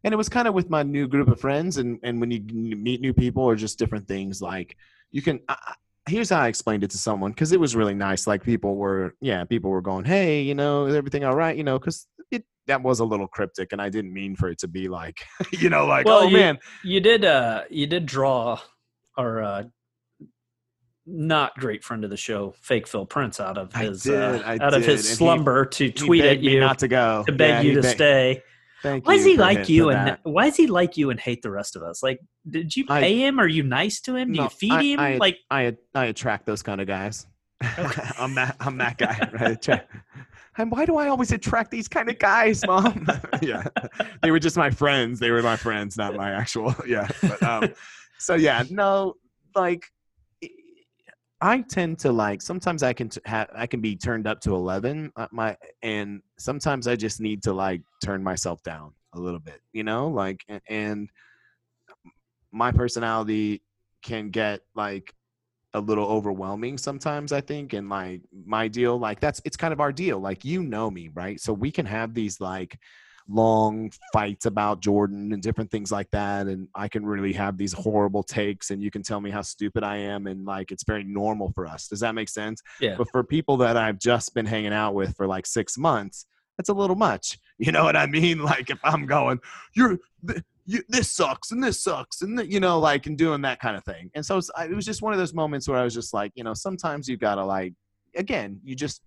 Speaker 2: and it was kind of with my new group of friends and and when you meet new people or just different things like you can I, here's how I explained it to someone because it was really nice. Like people were, yeah, people were going, "Hey, you know, is everything all right?" You know, because it that was a little cryptic, and I didn't mean for it to be like, you know, like,
Speaker 1: Well,
Speaker 2: oh
Speaker 1: you-
Speaker 2: man,
Speaker 1: You did, uh, you did draw our uh, not great friend of the show, fake Phil Prince, out of his
Speaker 2: did,
Speaker 1: uh, out of his
Speaker 2: and he-
Speaker 1: slumber to tweet at you
Speaker 2: not to go,
Speaker 1: to beg
Speaker 2: Yeah,
Speaker 1: you to stay.
Speaker 2: Thank
Speaker 1: Why does he like you and
Speaker 2: that.
Speaker 1: why does he like you and hate the rest of us? Like, did you
Speaker 2: I-
Speaker 1: pay him? Are you nice to him? Do
Speaker 2: No,
Speaker 1: you feed
Speaker 2: I-
Speaker 1: him?
Speaker 2: I-
Speaker 1: like,
Speaker 2: I I attract those kind of guys. I'm that I'm that guy. Right? And why do I always attract these kind of guys, mom? yeah, they were just my friends. They were my friends, not my actual. Yeah. But, um, so yeah, no, like I tend to like. Sometimes I can t- have I can be turned up to eleven. uh, My and sometimes I just need to like turn myself down a little bit. You know, like and my personality can get like a little overwhelming sometimes i think and like my deal like that's it's kind of our deal like you know me right so we can have these like long fights about jordan and different things like that and i can really have these horrible takes and you can tell me how stupid i am and like it's very normal for us. Does that make sense?
Speaker 1: Yeah,
Speaker 2: but for people that i've just been hanging out with for like six months that's a little much. You know what i mean? Like if i'm going you're th- you, this sucks and this sucks and th- you know like and doing that kind of thing. And so it's, I, it was just one of those moments where i was just like you know sometimes you gotta like again you just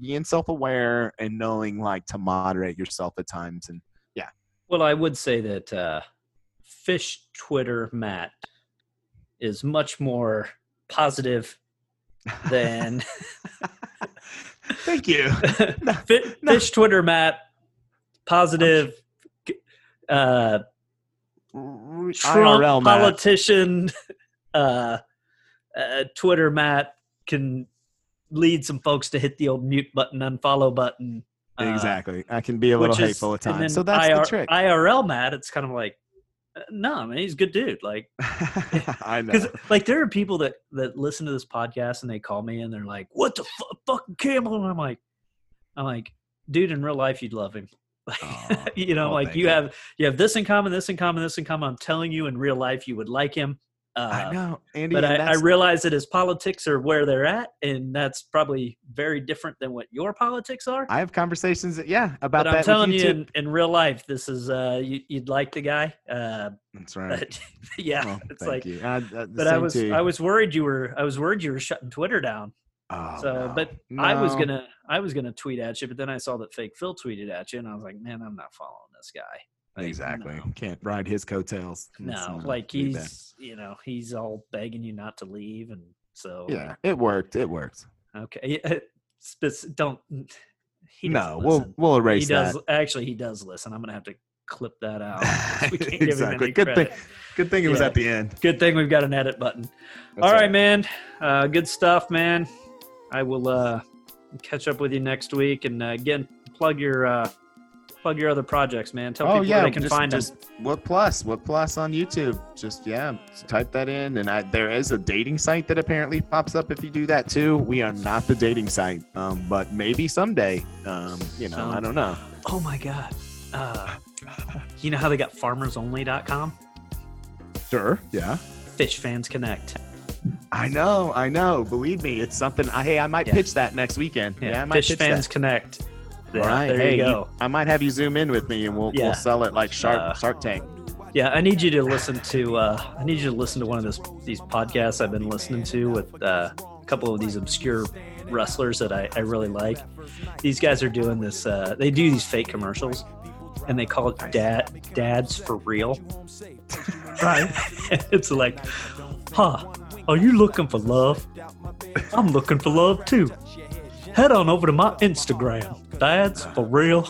Speaker 2: being self-aware and knowing like to moderate yourself at times and yeah
Speaker 1: Well, I would say that uh, Fish Twitter Matt is much more positive than
Speaker 2: thank you
Speaker 1: Fi-
Speaker 2: no.
Speaker 1: Fish Twitter Matt. Positive, uh, Trump
Speaker 2: IRL, Matt.
Speaker 1: politician, uh, uh, Twitter Matt can lead some folks to hit the old mute button, unfollow button. uh,
Speaker 2: exactly i can be a little
Speaker 1: which is-
Speaker 2: hateful at times so that's
Speaker 1: IR
Speaker 2: the trick
Speaker 1: IRL Matt, it's kind of like, no, man, he's a good dude. Like,
Speaker 2: i know
Speaker 1: because like there are people that that listen to this podcast and they call me and they're like, "What the fu- fucking Campbell?" And I'm like, I'm like, dude, in real life you'd love him. Like,
Speaker 2: Aw.
Speaker 1: you know,
Speaker 2: Oh,
Speaker 1: like you
Speaker 2: you.
Speaker 1: have you have this in common, this in common, this in common. I'm telling you, in real life you would like him. Uh,
Speaker 2: i know andy
Speaker 1: But
Speaker 2: and
Speaker 1: I, I realize that his politics are where they're at, and that's probably very different than what your politics are.
Speaker 2: I have conversations, yeah, about
Speaker 1: but
Speaker 2: that.
Speaker 1: I'm telling you,
Speaker 2: too.
Speaker 1: in, in real life, this is uh, you, you'd like the guy. Uh,
Speaker 2: That's right.
Speaker 1: but yeah,
Speaker 2: Well,
Speaker 1: it's
Speaker 2: thank
Speaker 1: like
Speaker 2: you. Uh,
Speaker 1: but I was
Speaker 2: to you.
Speaker 1: I was worried you were I was worried you were shutting Twitter down.
Speaker 2: Oh,
Speaker 1: so,
Speaker 2: no.
Speaker 1: but I was gonna I was gonna tweet at you, but then I saw that fake Phil tweeted at you, and I was like, man, I'm not following this guy.
Speaker 2: Exactly
Speaker 1: No,
Speaker 2: can't ride his coattails.
Speaker 1: No,
Speaker 2: uh,
Speaker 1: like he's you know he's all begging you not to leave, and so
Speaker 2: yeah, it worked. It worked.
Speaker 1: okay, don't. He
Speaker 2: no, we'll we'll
Speaker 1: he
Speaker 2: erase
Speaker 1: does
Speaker 2: that.
Speaker 1: actually he does listen. I'm gonna have to clip that out. We can't give him
Speaker 2: exactly.
Speaker 1: any
Speaker 2: Good
Speaker 1: credit.
Speaker 2: thing. Good thing it was at the end.
Speaker 1: Good thing we've got an edit button.
Speaker 2: That's
Speaker 1: All right, man. Uh, good stuff, man. I will uh, catch up with you next week, and uh, again, plug your uh, plug your other projects, man. Tell
Speaker 2: Oh
Speaker 1: people
Speaker 2: yeah,
Speaker 1: where they can
Speaker 2: just,
Speaker 1: find
Speaker 2: just what plus? What plus on YouTube? Just yeah, just type that in, and I, there is a dating site that apparently pops up if you do that too. We are not the dating site, um, but maybe someday. Um, you know, I don't know.
Speaker 1: Oh my god. Uh, you know how they got farmersonly.com?
Speaker 2: Sure. Yeah.
Speaker 1: Fish Fans Connect.
Speaker 2: I know, I know. Believe me, it's something. I, hey, I might
Speaker 1: Yeah.
Speaker 2: pitch that next weekend. Yeah,
Speaker 1: Yeah,
Speaker 2: I might
Speaker 1: Fish Fans
Speaker 2: that.
Speaker 1: Connect.
Speaker 2: All right,
Speaker 1: there
Speaker 2: hey,
Speaker 1: you go.
Speaker 2: I might have you zoom in with me, and we'll
Speaker 1: Yeah.
Speaker 2: we'll sell it like Shark
Speaker 1: Uh,
Speaker 2: Shark Tank.
Speaker 1: Yeah, I need you to listen to. Uh, I need you to listen to one of this these podcasts I've been listening to with uh, a couple of these obscure wrestlers that I, I really like. These guys are doing this. Uh, they do these fake commercials, and they call it "Dad Dads for Real."
Speaker 2: Right.
Speaker 1: it's like, huh? Are you looking for love? I'm looking for love too. Head on over to my Instagram, Dads for Real.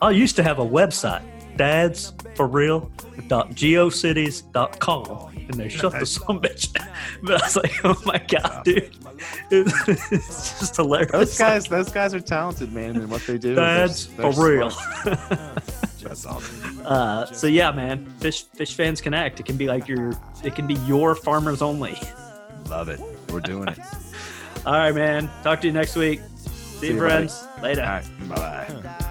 Speaker 1: I used to have a website, dads for real dot geocities.com and they shut the son bitch down. but i was like oh my god dude it's just hilarious
Speaker 2: Those guys, those guys are talented, man, and what they do. They're-
Speaker 1: dads
Speaker 2: they're
Speaker 1: for real.
Speaker 2: That's awesome.
Speaker 1: uh, so yeah man fish fish fans connect it can be like your it can be your farmers only
Speaker 2: Love it. We're doing it.
Speaker 1: all right man talk to you next week see, you
Speaker 2: you, buddy.
Speaker 1: friends later
Speaker 2: All right. Bye bye.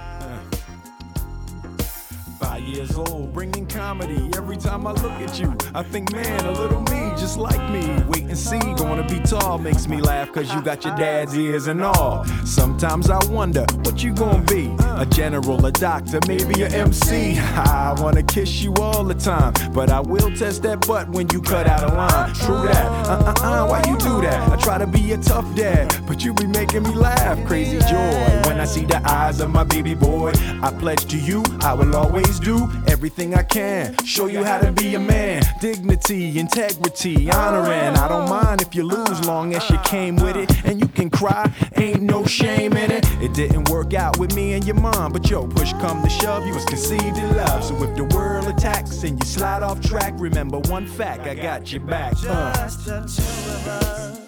Speaker 3: Five years old, bringing comedy. Every time I look at you, I think, man, a little me, just like me. Wait and see, gonna be tall makes me laugh, cause you got your dad's ears and all. Sometimes I wonder what you gonna be a general, a doctor, maybe a MC. I wanna kiss you all the time, but I will test that butt when you cut out a line. True that, uh uh uh, why you do that? I try to be a tough dad, but you be making me laugh. Crazy joy when I see the eyes of my baby boy. I pledge to you, I will always do everything I can. Show you how to be a man. Dignity, integrity, honoring. I don't mind if you lose, long as you came with it. And you can cry, ain't no shame in it. It didn't work out with me and your mom, but yo, push come to shove, you was conceived in love. So if the world attacks and you slide off track, remember one fact, I got your back. Uh.
Speaker 4: Just the two of us.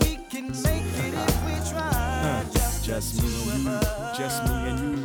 Speaker 4: We can make it if we try.
Speaker 3: Just me and you, just me and you.